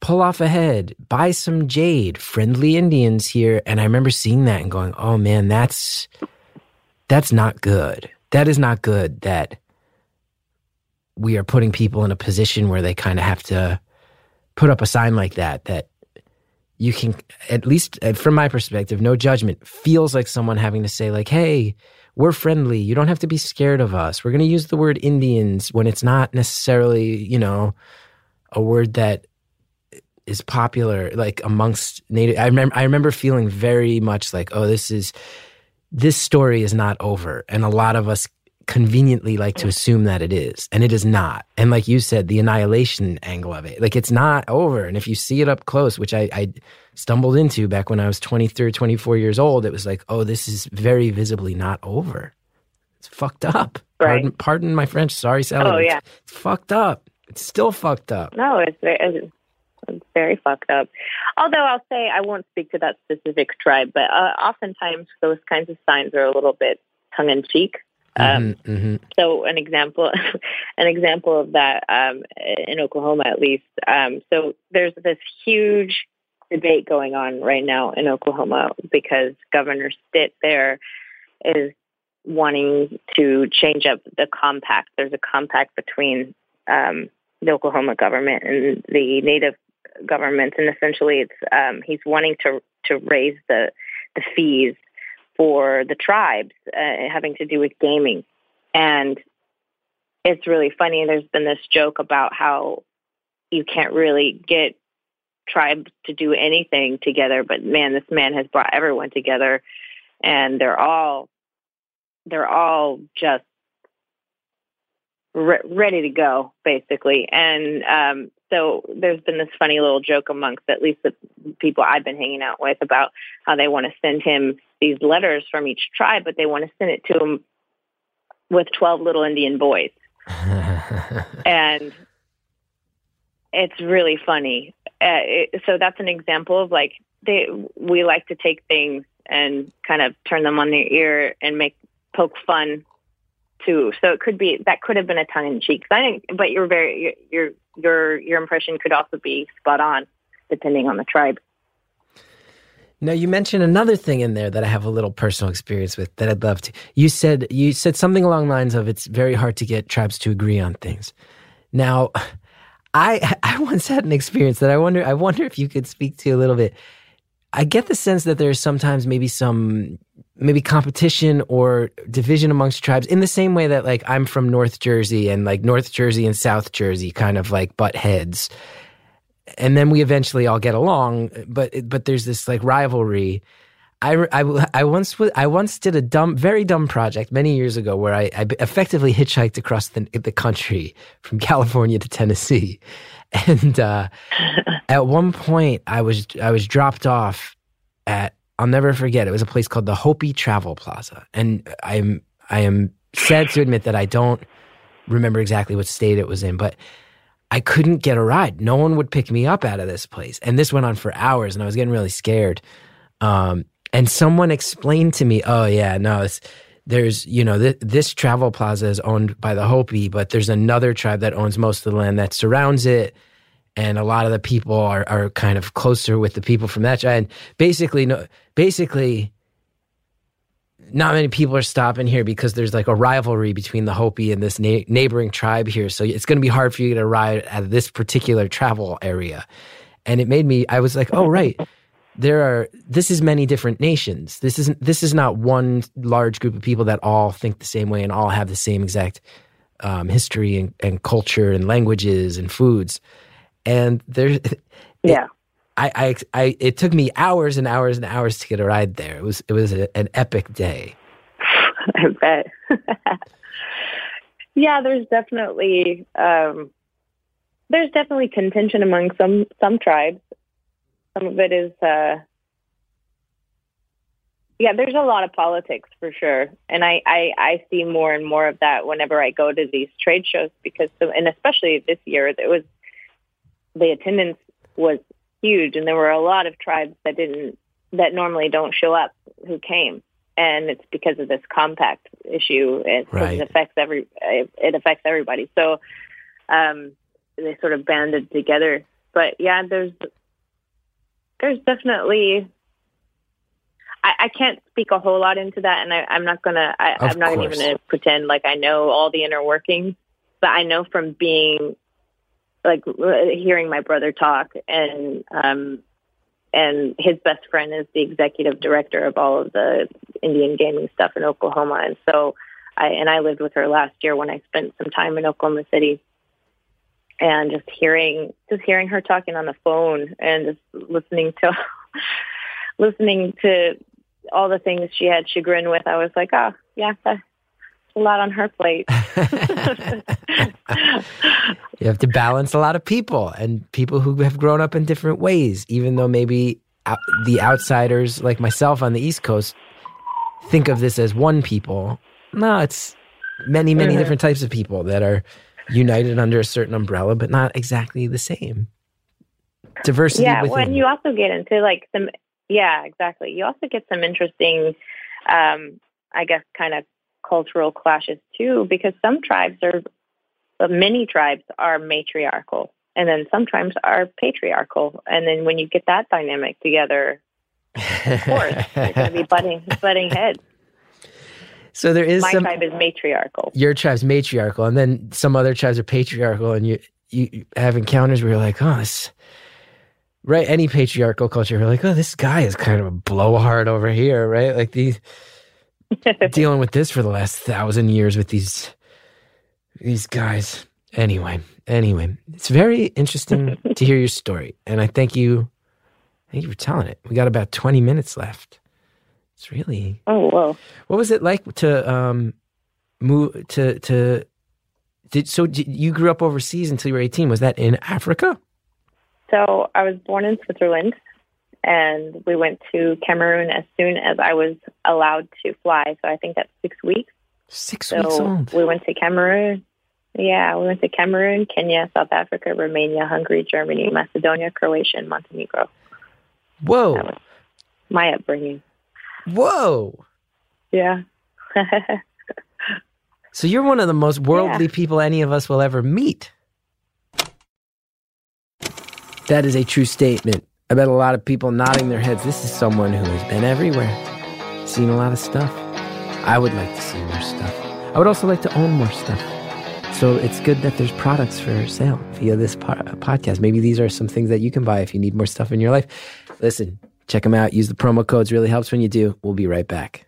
pull off ahead, buy some jade, friendly Indians here." And I remember seeing that and going, "Oh man, that's that's not good. That is not good that we are putting people in a position where they kind of have to put up a sign like that that you can at least uh, from my perspective no judgment feels like someone having to say like hey we're friendly you don't have to be scared of us we're going to use the word indians when it's not necessarily you know a word that is popular like amongst native i remember i remember feeling very much like oh this is this story is not over and a lot of us conveniently like to assume that it is and it is not. And like you said the annihilation angle of it like it's not over. And if you see it up close which i, I stumbled into back when i was 23 24 years old it was like oh this is very visibly not over. It's fucked up. Right. pardon, pardon my french sorry sally Oh, yeah. it's, it's fucked up. It's still fucked up. No, it's it's it's very fucked up. Although I'll say I won't speak to that specific tribe, but uh, oftentimes those kinds of signs are a little bit tongue in cheek. Um, Mhm, mhm. so an example an example of that um, in Oklahoma at least um, so there's this huge debate going on right now in Oklahoma because Governor Stitt there is wanting to change up the compact there's a compact between um, the Oklahoma government and the native governments and essentially it's um, he's wanting to to raise the the fees for the tribes uh, having to do with gaming. And it's really funny. There's been this joke about how you can't really get tribes to do anything together, but man, this man has brought everyone together, and they're all they're all just re- ready to go, basically. And um, so there's been this funny little joke amongst at least the people I've been hanging out with about how they want to send him these letters from each tribe, but they want to send it to him with 12 little Indian boys. And it's really funny. Uh, it, so that's an example of like, they, we like to take things and kind of turn them on their ear and make poke fun too. So it could be that could have been a tongue in cheek. I think, but you're very your your your impression could also be spot on, depending on the tribe. Now you mentioned another thing in there that I have a little personal experience with that I'd love to. You said you said something along the lines of it's very hard to get tribes to agree on things. Now, I I once had an experience that I wonder I wonder if you could speak to a little bit. I get the sense that there's sometimes maybe some maybe competition or division amongst tribes in the same way that like I'm from North Jersey and like North Jersey and South Jersey kind of like butt heads. And then we eventually all get along, but but there's this like rivalry. I, I, I once I once did a dumb, very dumb project many years ago where I, I effectively hitchhiked across the, the country from California to Tennessee, and uh, at one point I was I was dropped off at I'll never forget it was a place called the Hopi Travel Plaza, and I'm I am sad to admit that I don't remember exactly what state it was in, but I couldn't get a ride. No one would pick me up out of this place, and this went on for hours, and I was getting really scared. Um, and someone explained to me, "Oh yeah, no, it's." There's, you know, th- this travel plaza is owned by the Hopi, but there's another tribe that owns most of the land that surrounds it and a lot of the people are, are kind of closer with the people from that tribe. And basically, no, basically, not many people are stopping here because there's like a rivalry between the Hopi and this na- neighboring tribe here. So it's going to be hard for you to ride of this particular travel area. And it made me, I was like, oh, right. There are, this is many different nations. This isn't, this is not one large group of people that all think the same way and all have the same exact um, history and, and culture and languages and foods. And there's, Yeah. I, I, I, it took me hours and hours and hours to get a ride there. It was, it was a, an epic day. I bet. yeah, there's definitely um, there's definitely contention among some some tribes. Some of it is, uh, yeah. There's a lot of politics for sure, and I, I I see more and more of that whenever I go to these trade shows because, so, and especially this year, it was the attendance was huge, and there were a lot of tribes that didn't that normally don't show up who came and it's because of this compact issue. It, Right. it affects every it, it affects everybody. So um, they sort of banded together. But yeah, there's there's definitely. I, I can't speak a whole lot into that, and I, I'm not gonna. I, I'm not even gonna pretend like I know all the inner workings. But I know from being, like, hearing my brother talk, and um, and his best friend is the executive director of all of the Indian gaming stuff in Oklahoma. And so I and I lived with her last year when I spent some time in Oklahoma City. And just hearing just hearing her talking on the phone and just listening to listening to all the things she had chagrin with, I was like, Oh, yeah, that's a lot on her plate. You have to balance a lot of people and people who have grown up in different ways, even though maybe out, the outsiders like myself on the East Coast think of this as one people. No, it's many, many Mhm. different types of people that are united under a certain umbrella, but not exactly the same. Diversity yeah within. well, and you also get into like some yeah exactly you also get some interesting um i guess kind of cultural clashes too because some tribes are many tribes are matriarchal and then some tribes are patriarchal and then when you get that dynamic together of course you're going to be butting butting heads so there is my some. tribe is matriarchal your tribe's matriarchal, and then some other tribes are patriarchal, and you you have encounters where you're like, oh, this right. Any patriarchal culture, you're like, oh, this guy is kind of a blowhard over here, right? Like these dealing with this for the last thousand years with these these guys. Anyway, anyway, it's very interesting to hear your story, and I thank you. Thank you for telling it. We got about twenty minutes left. It's really oh wow. what was it like to um move to to did so did, you grew up overseas until you were 18 was that in Africa So I was born in Switzerland, and we went to Cameroon as soon as I was allowed to fly. So I think that's six weeks. 6 weeks old we went to Cameroon. Yeah, we went to Cameroon, Kenya, South Africa, Romania, Hungary, Germany, Macedonia, Croatia, and Montenegro. whoa That was my upbringing. Whoa. Yeah. so you're one of the most worldly people any of us will ever meet. That is a true statement. I bet a lot of people nodding their heads. This is someone who has been everywhere seen a lot of stuff. I would like to see more stuff. I would also like to own more stuff. So it's good that there's products for sale via this po- podcast. Maybe these are some things that you can buy if you need more stuff in your life. Listen, check them out. Use the promo codes. Really helps when you do. We'll be right back.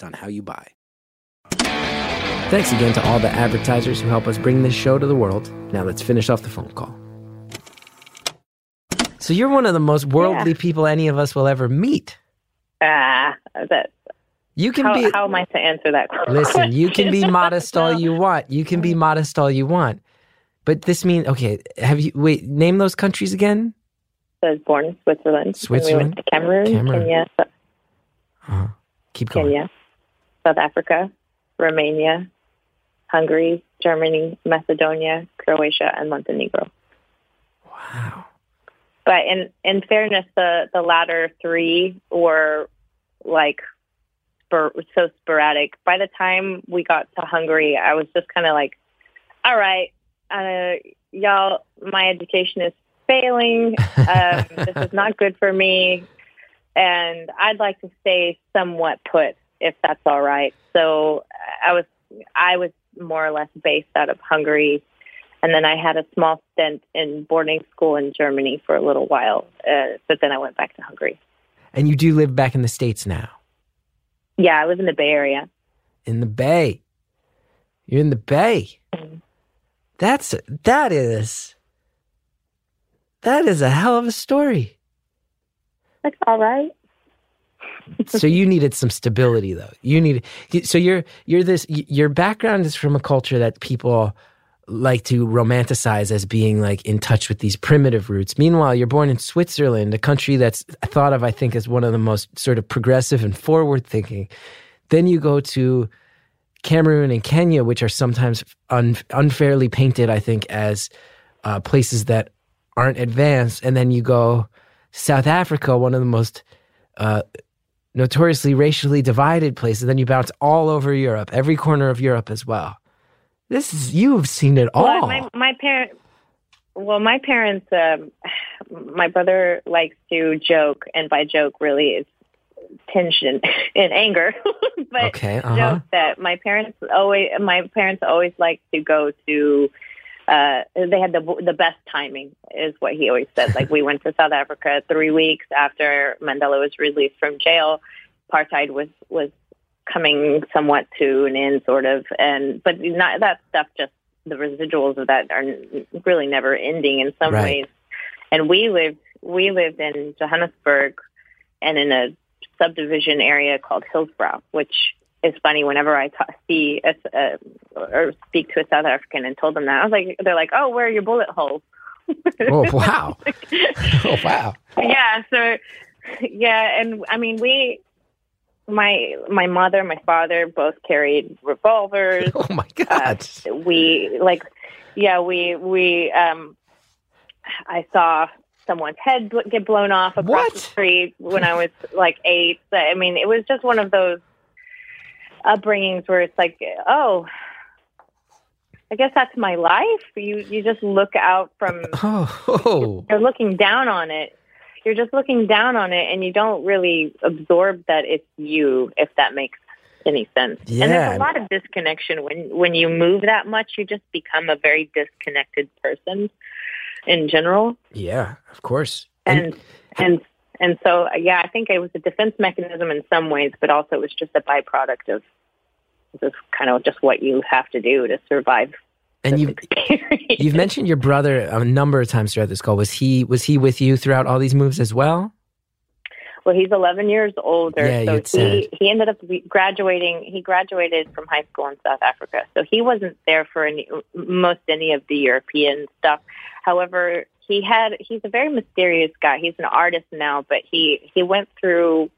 on how you buy. Thanks again to all the advertisers who help us bring this show to the world. Now let's finish off the phone call. So you're one of the most worldly Yeah. people any of us will ever meet. Ah, that. You can How, be how am I to answer that question? Listen, you can be modest all you want. You can be modest all you want. But this means okay, have you wait, name those countries again? I was born in Switzerland. and We Switzerland? to Cameroon, Cameroon. Kenya, Uh-huh. Keep going. Kenya, South Africa, Romania, Hungary, Germany, Macedonia, Croatia, and Montenegro. Wow. But in in fairness, the the latter three were like spor- so sporadic. By the time we got to Hungary, I was just kind of like, "All right, uh, y'all, my education is failing. Um, this is not good for me, and I'd like to stay somewhat put, if that's all right." So I was I was more or less based out of Hungary and then I had a small stint in boarding school in Germany for a little while. Uh, but then I went back to Hungary. And you do live back in the States now. Yeah, I live in the Bay Area. In the Bay. You're in the Bay. That's that is that is a hell of a story. That's all right. so you needed some stability though. You need so you're you're this your background is from a culture that people like to romanticize as being like in touch with these primitive roots. Meanwhile you're born in switzerland a country that's thought of i think as one of the most sort of progressive and forward thinking then you go to cameroon and kenya which are sometimes un, unfairly painted i think as uh, places that aren't advanced. And then you go south africa one of the most uh, notoriously racially divided places. Then you bounce all over Europe, every corner of Europe as well. This is you've seen it all. Well, my my parent. Well, my parents. Um, my brother likes to joke, and by joke, really is tinged in, in anger. but Okay, uh-huh. joke that my parents always. My parents always like to go to. Uh, they had the the best timing, is what he always said. Like we went to South Africa three weeks after Mandela was released from jail. Apartheid was was coming somewhat to an end, sort of, and but not that stuff. Just the residuals of that are really never ending in some Right. ways. And we lived we lived in Johannesburg, and in a subdivision area called Hillsborough, which is funny. Whenever I ta- see a, uh, or speak to a South African and told them that, I was like, they're like, "Oh, where are your bullet holes?" oh wow! oh wow! yeah so yeah and i mean we my my mother my father both carried revolvers Oh my uh, God! we like yeah we we um i saw someone's head get blown off across What? the street when i was like eight i mean it was just one of those upbringings where it's like oh i guess that's my life you you just look out from oh, oh. you're looking down on it. You're just looking down on it, and you don't really absorb that it's you, if that makes any sense. Yeah. And there's a lot of disconnection when when you move that much. You just become a very disconnected person in general, yeah, of course. and and and so uh, yeah, I think it was a defense mechanism in some ways, but also it was just a byproduct of just kind of just what you have to do to survive. and this you experience. you've mentioned your brother a number of times throughout this call. Was he was he with you throughout all these moves as well? Well, he's 11 years older, Yeah, so he said. he ended up graduating. He graduated from high school in South Africa, so he wasn't there for any most any of the European stuff. However, he had he's a very mysterious guy. He's an artist now, but he he went through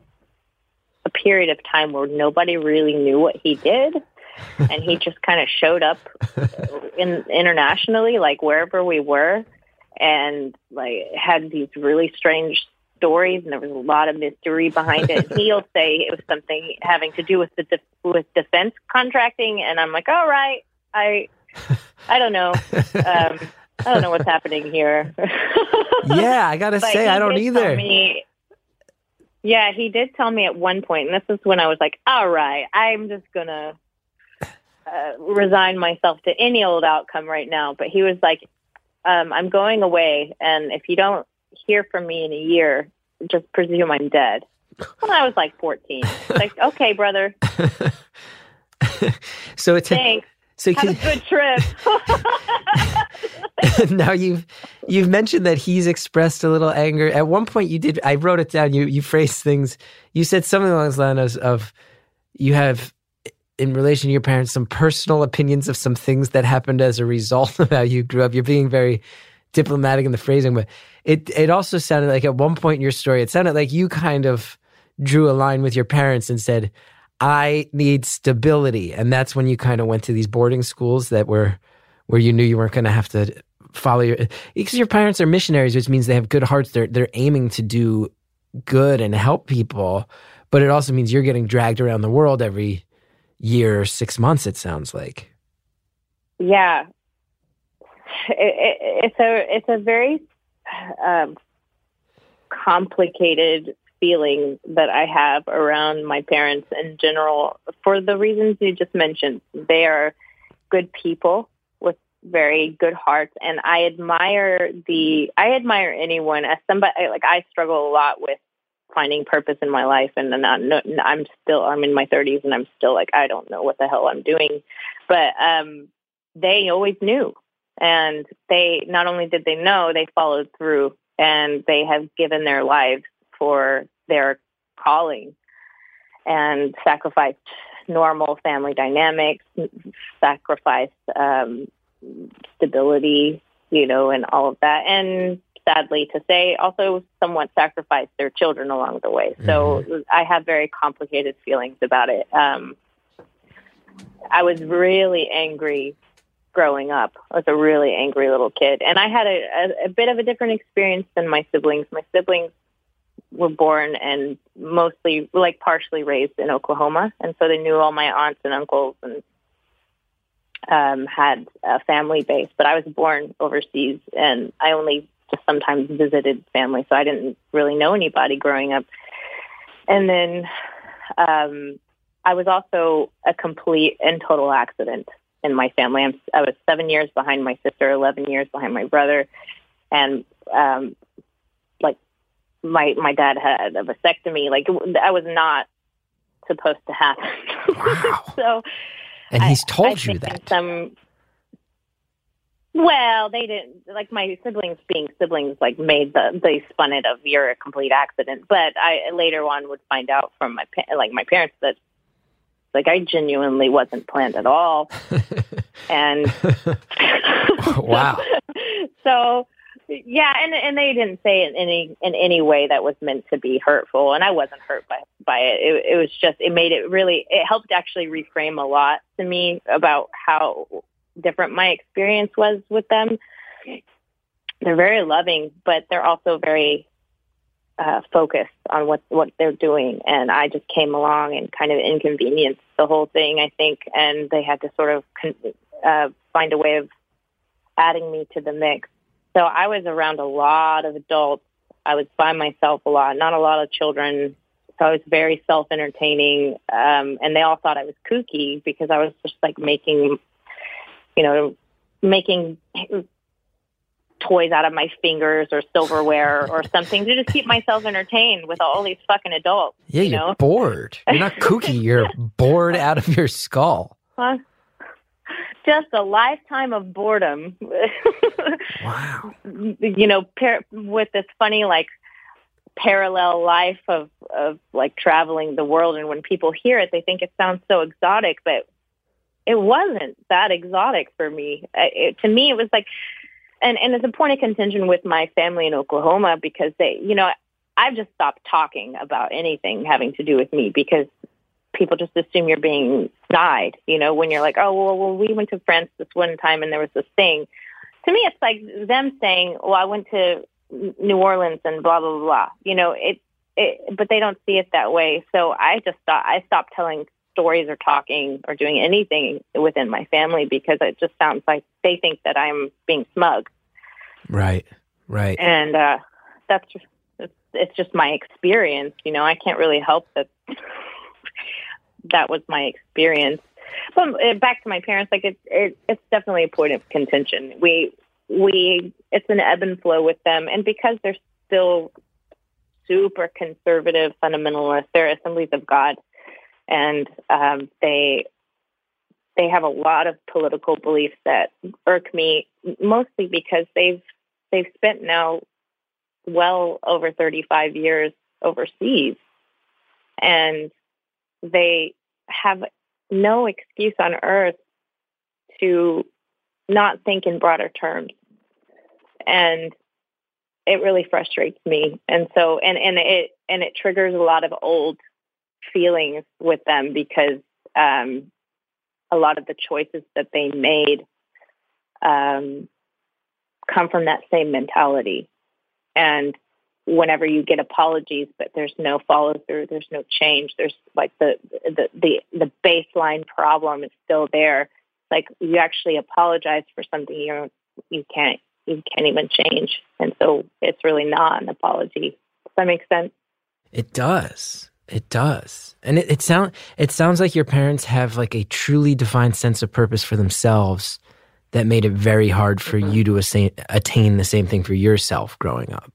a period of time where nobody really knew what he did. and he just kind of showed up in internationally, like wherever we were, and like had these really strange stories, and there was a lot of mystery behind it. And he'll say it was something having to do with the def- with defense contracting, and I'm like, all right, I I don't know. Um, I don't know what's happening here. yeah, I gotta say, I don't either. me- yeah, he did tell me at one point, and this is when I was like, "All right, I'm just gonna uh, resign myself to any old outcome right now." But he was like, um, "I'm going away, and if you don't hear from me in a year, just presume I'm dead." When I was like 14, like, "Okay, brother, so it's thanks. so Have a good trip." now you've you've mentioned that he's expressed a little anger. At one point, you did. I wrote it down. You you phrased things. You said something along the lines of you have in relation to your parents some personal opinions of some things that happened as a result of how you grew up. You're being very diplomatic in the phrasing, but it it also sounded like at one point in your story, it sounded like you kind of drew a line with your parents and said, "I need stability," and that's when you kind of went to these boarding schools that were where you knew you weren't going to have to follow your because your parents are missionaries, which means they have good hearts. They're they're aiming to do good and help people, but it also means you're getting dragged around the world every year six months. It sounds like. yeah it, it, it's a it's a very um, complicated feeling that I have around my parents in general for the reasons you just mentioned. They are good people very good hearts, and I admire the I admire anyone as somebody like I struggle a lot with finding purpose in my life and I'm still I'm in my 30s and I'm still like I don't know what the hell I'm doing. But um they always knew and they not only did they know they followed through and they have given their lives for their calling and sacrificed normal family dynamics sacrificed um stability you know and all of that. And sadly to say also somewhat sacrificed their children along the way. So i have very complicated feelings about it. Um i was really angry growing up. I was a really angry little kid, and I had a, a, a bit of a different experience than my siblings. My siblings were born and mostly, like, partially raised in Oklahoma, and so they knew all my aunts and uncles and um, had a family base. But I was born overseas, and I only just sometimes visited family, so I didn't really know anybody growing up. And then um, I was also a complete and total accident in my family. I'm, I was seven years behind my sister, 11 years behind my brother. And, um, like my, my dad had a vasectomy. Like I was not supposed to happen. Wow. so, And I- he's told I you that. Some, well, they didn't like my siblings being siblings. Like made the they spun it of you're a complete accident. But I later on would find out from my like my parents that like I genuinely wasn't planned at all. and wow. so yeah, and and they didn't say in any in any way that was meant to be hurtful, and I wasn't hurt by by it. It, it was just it made it really it helped actually reframe a lot to me about how different my experience was with them. They're very loving, but they're also very uh, focused on what what they're doing, and I just came along and kind of inconvenienced the whole thing. I think, and they had to sort of con- uh, find a way of adding me to the mix. So I was around a lot of adults. I was by myself a lot, not a lot of children. So I was very self-entertaining, um, and they all thought I was kooky because I was just like making, you know, making toys out of my fingers or silverware or something to just keep myself entertained with all these fucking adults. Yeah, you you're know? bored. You're not kooky. You're bored out of your skull. Huh? Just a lifetime of boredom. Wow. you know, par- with this funny like parallel life of of like traveling the world, and when people hear it, they think it sounds so exotic, but it wasn't that exotic for me. I- It, to me, it was like, and and it's a point of contention with my family in Oklahoma because they, you know, I've just stopped talking about anything having to do with me because people just assume you're being snide. You know, when you're like, oh well, well, we went to France this one time and there was this thing. To me, it's like them saying, well, I went to New Orleans and blah blah blah. You know, it, it but they don't see it that way. So I just thought I stopped telling stories or talking or doing anything within my family because it just sounds like they think that I'm being smug. Right. Right. And uh that's just it's, it's just my experience, you know. I can't really help that that was my experience. But uh, back to my parents, like it, it it's definitely a point of contention. We we it's an ebb and flow with them, and because they're still super conservative fundamentalists, they're Assemblies of God, and um, they they have a lot of political beliefs that irk me, mostly because they've they've spent now well over 35 years overseas, and they have no excuse on earth to not think in broader terms. And it really frustrates me. And so and, and it and it triggers a lot of old feelings with them because um, a lot of the choices that they made um, come from that same mentality. And whenever you get apologies, but there's no follow through, there's no change. There's like the the the, the baseline problem is still there. Like you actually apologize for something you you can't you can't even change, and so it's really not an apology. Does that make sense? It does. It does. And it, it sound it sounds like your parents have like a truly defined sense of purpose for themselves that made it very hard for mm-hmm. you to attain the same thing for yourself growing up.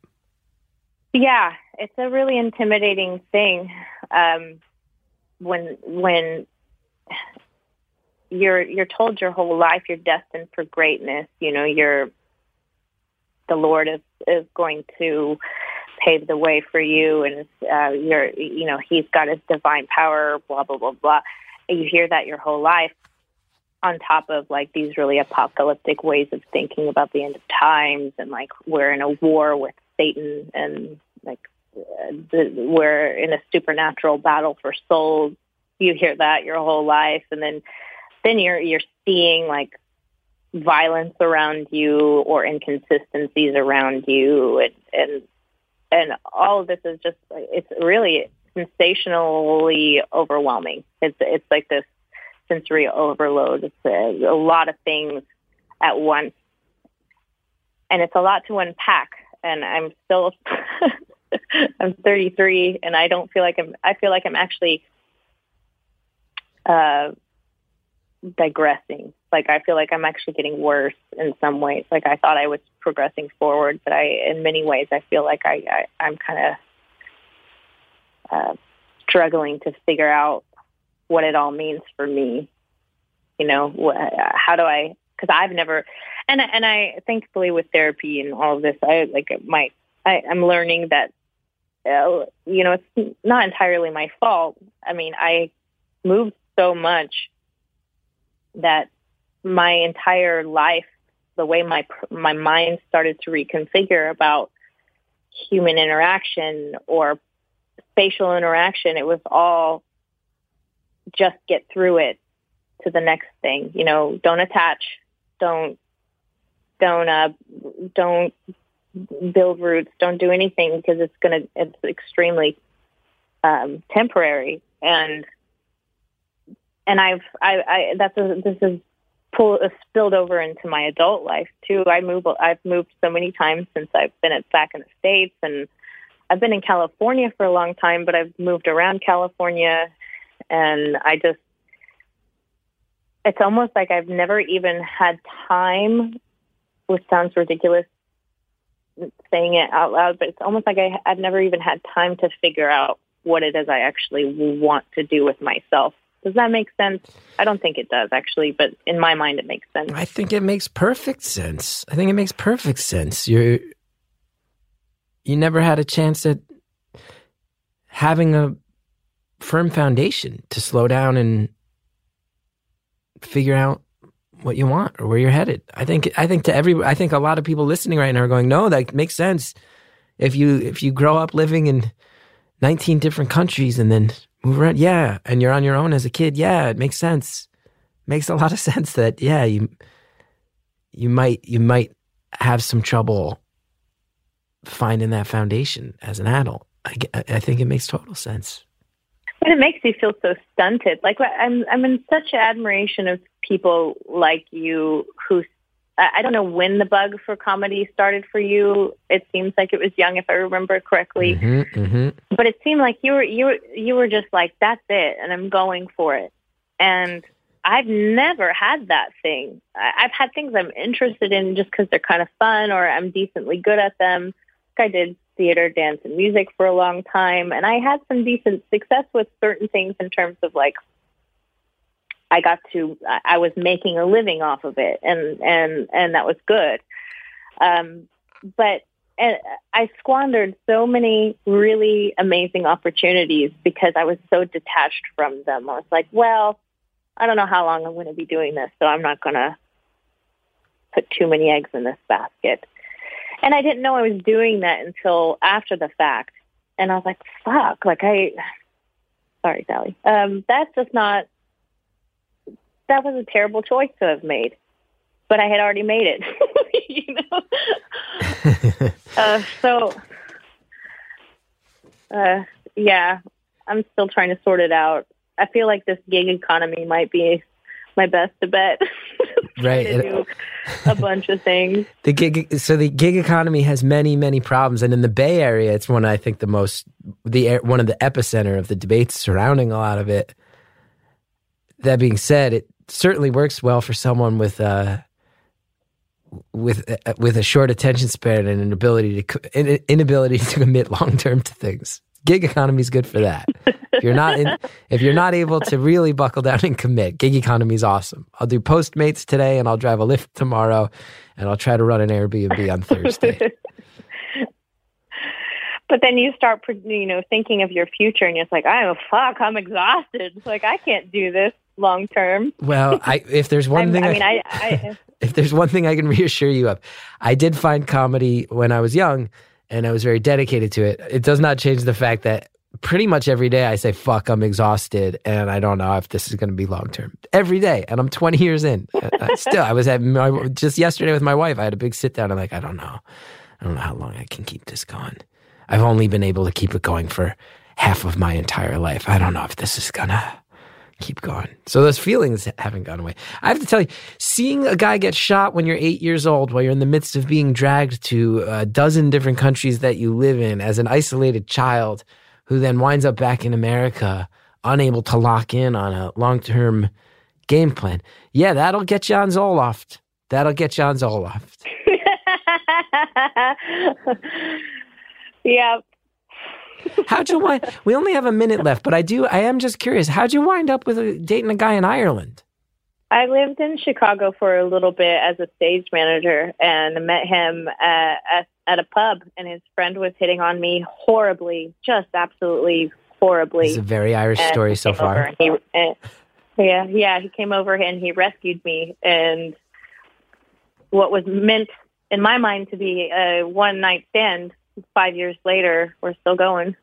Yeah, it's a really intimidating thing um, when when you're you're told your whole life you're destined for greatness. You know, you're the Lord is is going to pave the way for you, and uh, you're you know He's got His divine power. Blah blah blah blah. And you hear that your whole life, on top of like these really apocalyptic ways of thinking about the end of times, and like we're in a war with Satan and like the, we're in a supernatural battle for souls. You hear that your whole life, and then then you're you're seeing like violence around you or inconsistencies around you, and and and all of this is just it's really sensationally overwhelming. It's it's like this sensory overload. It's a, a lot of things at once, and it's a lot to unpack and I'm still I'm 33 and I don't feel like I'm I feel like I'm actually uh digressing. Like I feel like I'm actually getting worse in some ways. Like I thought I was progressing forward, but I in many ways I feel like I, I I'm kind of uh struggling to figure out what it all means for me. You know, wh- how do I because I've never, and and I thankfully with therapy and all of this, I like my I, I'm learning that uh, you know it's not entirely my fault. I mean, I moved so much that my entire life, the way my my mind started to reconfigure about human interaction or spatial interaction, it was all just get through it to the next thing. You know, don't attach, don't don't uh, don't build roots. Don't do anything because it's gonna it's extremely um, temporary and and I've I, I that's a, this is pull uh, spilled over into my adult life too. I move I've moved so many times since I've been at, back in the states and I've been in California for a long time, but I've moved around California and I just it's almost like I've never even had time, which sounds ridiculous saying it out loud, but it's almost like I, I've never even had time to figure out what it is I actually want to do with myself. Does that make sense? I don't think it does actually, but in my mind, it makes sense. I think it makes perfect sense. I think it makes perfect sense. You're you never had a chance at having a firm foundation to slow down and figure out what you want or where you're headed. I think I think to every I think a lot of people listening right now are going, "No, that makes sense." If you if you grow up living in 19 different countries and then move around, yeah, and you're on your own as a kid, yeah, it makes sense. Makes a lot of sense that yeah, you you might you might have some trouble finding that foundation as an adult. I, I think it makes total sense. But it makes you feel so stunted. Like I'm, I'm in such admiration of people like you who, I I don't know when the bug for comedy started for you. It seems like it was young, if I remember correctly. hmm hmm But it seemed like you were, you were, you were just like, that's it, and I'm going for it. And I've never had that thing. I, I've had things I'm interested in just because they're kind of fun or I'm decently good at them. Like I did theater, dance, and music for a long time, and I had some decent success with certain things in terms of like I got to I was making a living off of it, and and and that was good. Um, but and I squandered so many really amazing opportunities because I was so detached from them. I was like, well, I don't know how long I'm going to be doing this, so I'm not going to put too many eggs in this basket. And I didn't know I was doing that until after the fact. And I was like, fuck, like I, sorry, Sally. Um, that's just not, that was a terrible choice to have made. But I had already made it, you know? uh, so, uh, yeah, I'm still trying to sort it out. I feel like this gig economy might be my best to bet. Right. to do a bunch of things. The gig, so the gig economy has many, many problems, and in the Bay Area, it's one I think the most, the air- one of the epicenter of the debates surrounding a lot of it. That being said, it certainly works well for someone with a with uh, with a short attention span and an ability to an inability to commit long term to things. Gig economy is good for that. If you're not in, if you're not able to really buckle down and commit, gig economy is awesome. I'll do Postmates today, and I'll drive a Lyft tomorrow, and I'll try to run an Airbnb on Thursday. But then you start, you know, thinking of your future, and you're just like, "Oh fuck, I'm exhausted. Like I can't do this long term." Well, I if there's one I'm- thing I mean, I, I if there's one thing I can reassure you of, I did find comedy when I was young and I was very dedicated to it. It does not change the fact that pretty much every day I say, fuck, I'm exhausted and I don't know if this is going to be long term. Every day. And I'm 20 years in. Still, I was at my, just yesterday with my wife. I had a big sit down. I'm like, I don't know. I don't know how long I can keep this going. I've only been able to keep it going for half of my entire life. I don't know if this is going to keep going. So those feelings haven't gone away. I have to tell you, seeing a guy get shot when you're eight years old, while you're in the midst of being dragged to a dozen different countries that you live in as an isolated child, who then winds up back in America, unable to lock in on a long term game plan. Yeah, that'll get you on Zoloft. That'll get you on Zoloft. yeah. How'd you wind? We only have a minute left, but I do. I am just curious. How'd you wind up with a, dating a guy in Ireland? I lived in Chicago for a little bit as a stage manager and met him at, at, at a pub, and his friend was hitting on me horribly, just absolutely horribly. It's a very Irish And story so far. he, and, yeah, yeah, he came over and he rescued me, and what was meant in my mind to be a one night stand, five years later, we're still going.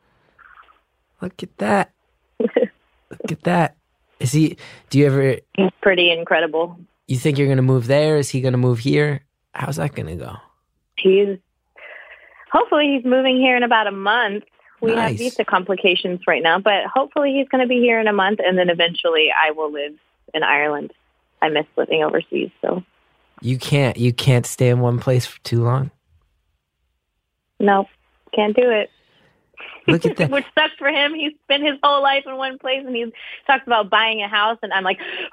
Look at that. Look at that. Is he? Do you ever? He's pretty incredible. You think you're going to move there? Is he going to move here? How's that going to go? He's hopefully he's moving here in about a month. We have visa complications right now, but hopefully he's going to be here in a month, and then eventually I will live in Ireland. I miss living overseas, so You can't. You can't stay in one place for too long. no, can't do it. Look at that. Which sucks for him. He's spent his whole life in one place, and he's talked about buying a house, and I'm like,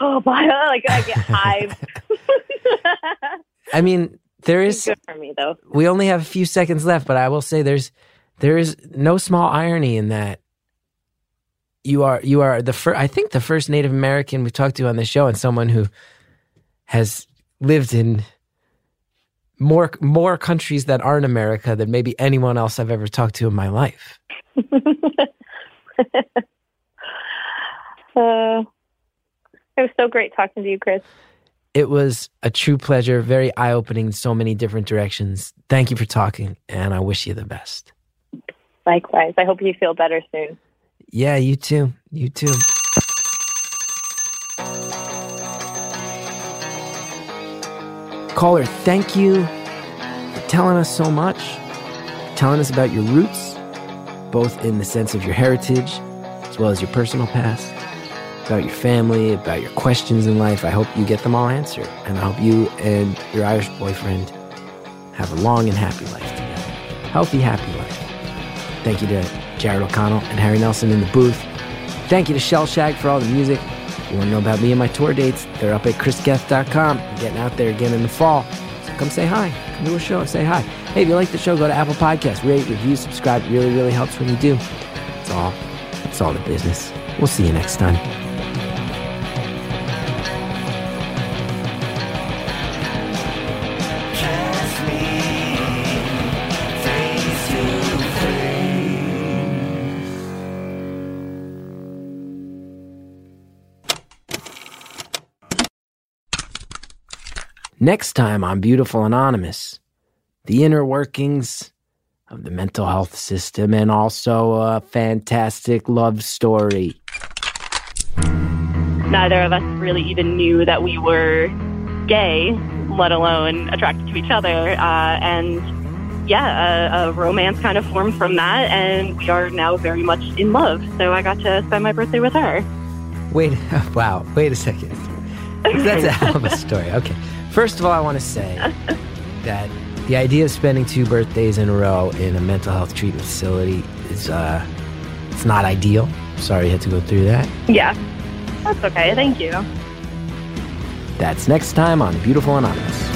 oh, buy like I get. I mean, there is. Good for me though. We only have a few seconds left, but I will say there's there is no small irony in that. You are you are the first. I think the first Native American we've talked to on the show, and someone who has lived in more more countries that aren't America than maybe anyone else I've ever talked to in my life. Uh, it was so great talking to you, Chris. It was a true pleasure, very eye opening in so many different directions. Thank you for talking, and I wish you the best. Likewise. I hope you feel better soon. Yeah, you too. You too. Caller, thank you for telling us so much, telling us about your roots, both in the sense of your heritage as well as your personal past, about your family, about your questions in life. I hope you get them all answered. And I hope you and your Irish boyfriend have a long and happy life together. Healthy, happy life. Thank you to Jared O'Connell and Harry Nelson in the booth. Thank you to Shellshag for all the music. You want to know about me and my tour dates, they're up at chrisgethard.com. I'm getting out there again in the fall. So come say hi. Come to a show. And say hi. Hey, if you like the show, go to Apple Podcasts. Rate, review, subscribe. It really, really helps when you do. That's all. That's all the business. We'll see you next time. Next time on Beautiful Anonymous, the inner workings of the mental health system and also a fantastic love story. neither of us really even knew that we were gay, let alone attracted to each other. Uh, and yeah, a, a romance kind of formed from that, and we are now very much in love. So I got to spend my birthday with her. Wait, wow, wait a second. That's a hell of a story. Okay. First of all, I want to say that the idea of spending two birthdays in a row in a mental health treatment facility is, uh, it's not ideal. Sorry you had to go through that. Yeah, that's okay. Thank you. That's next time on Beautiful Anonymous.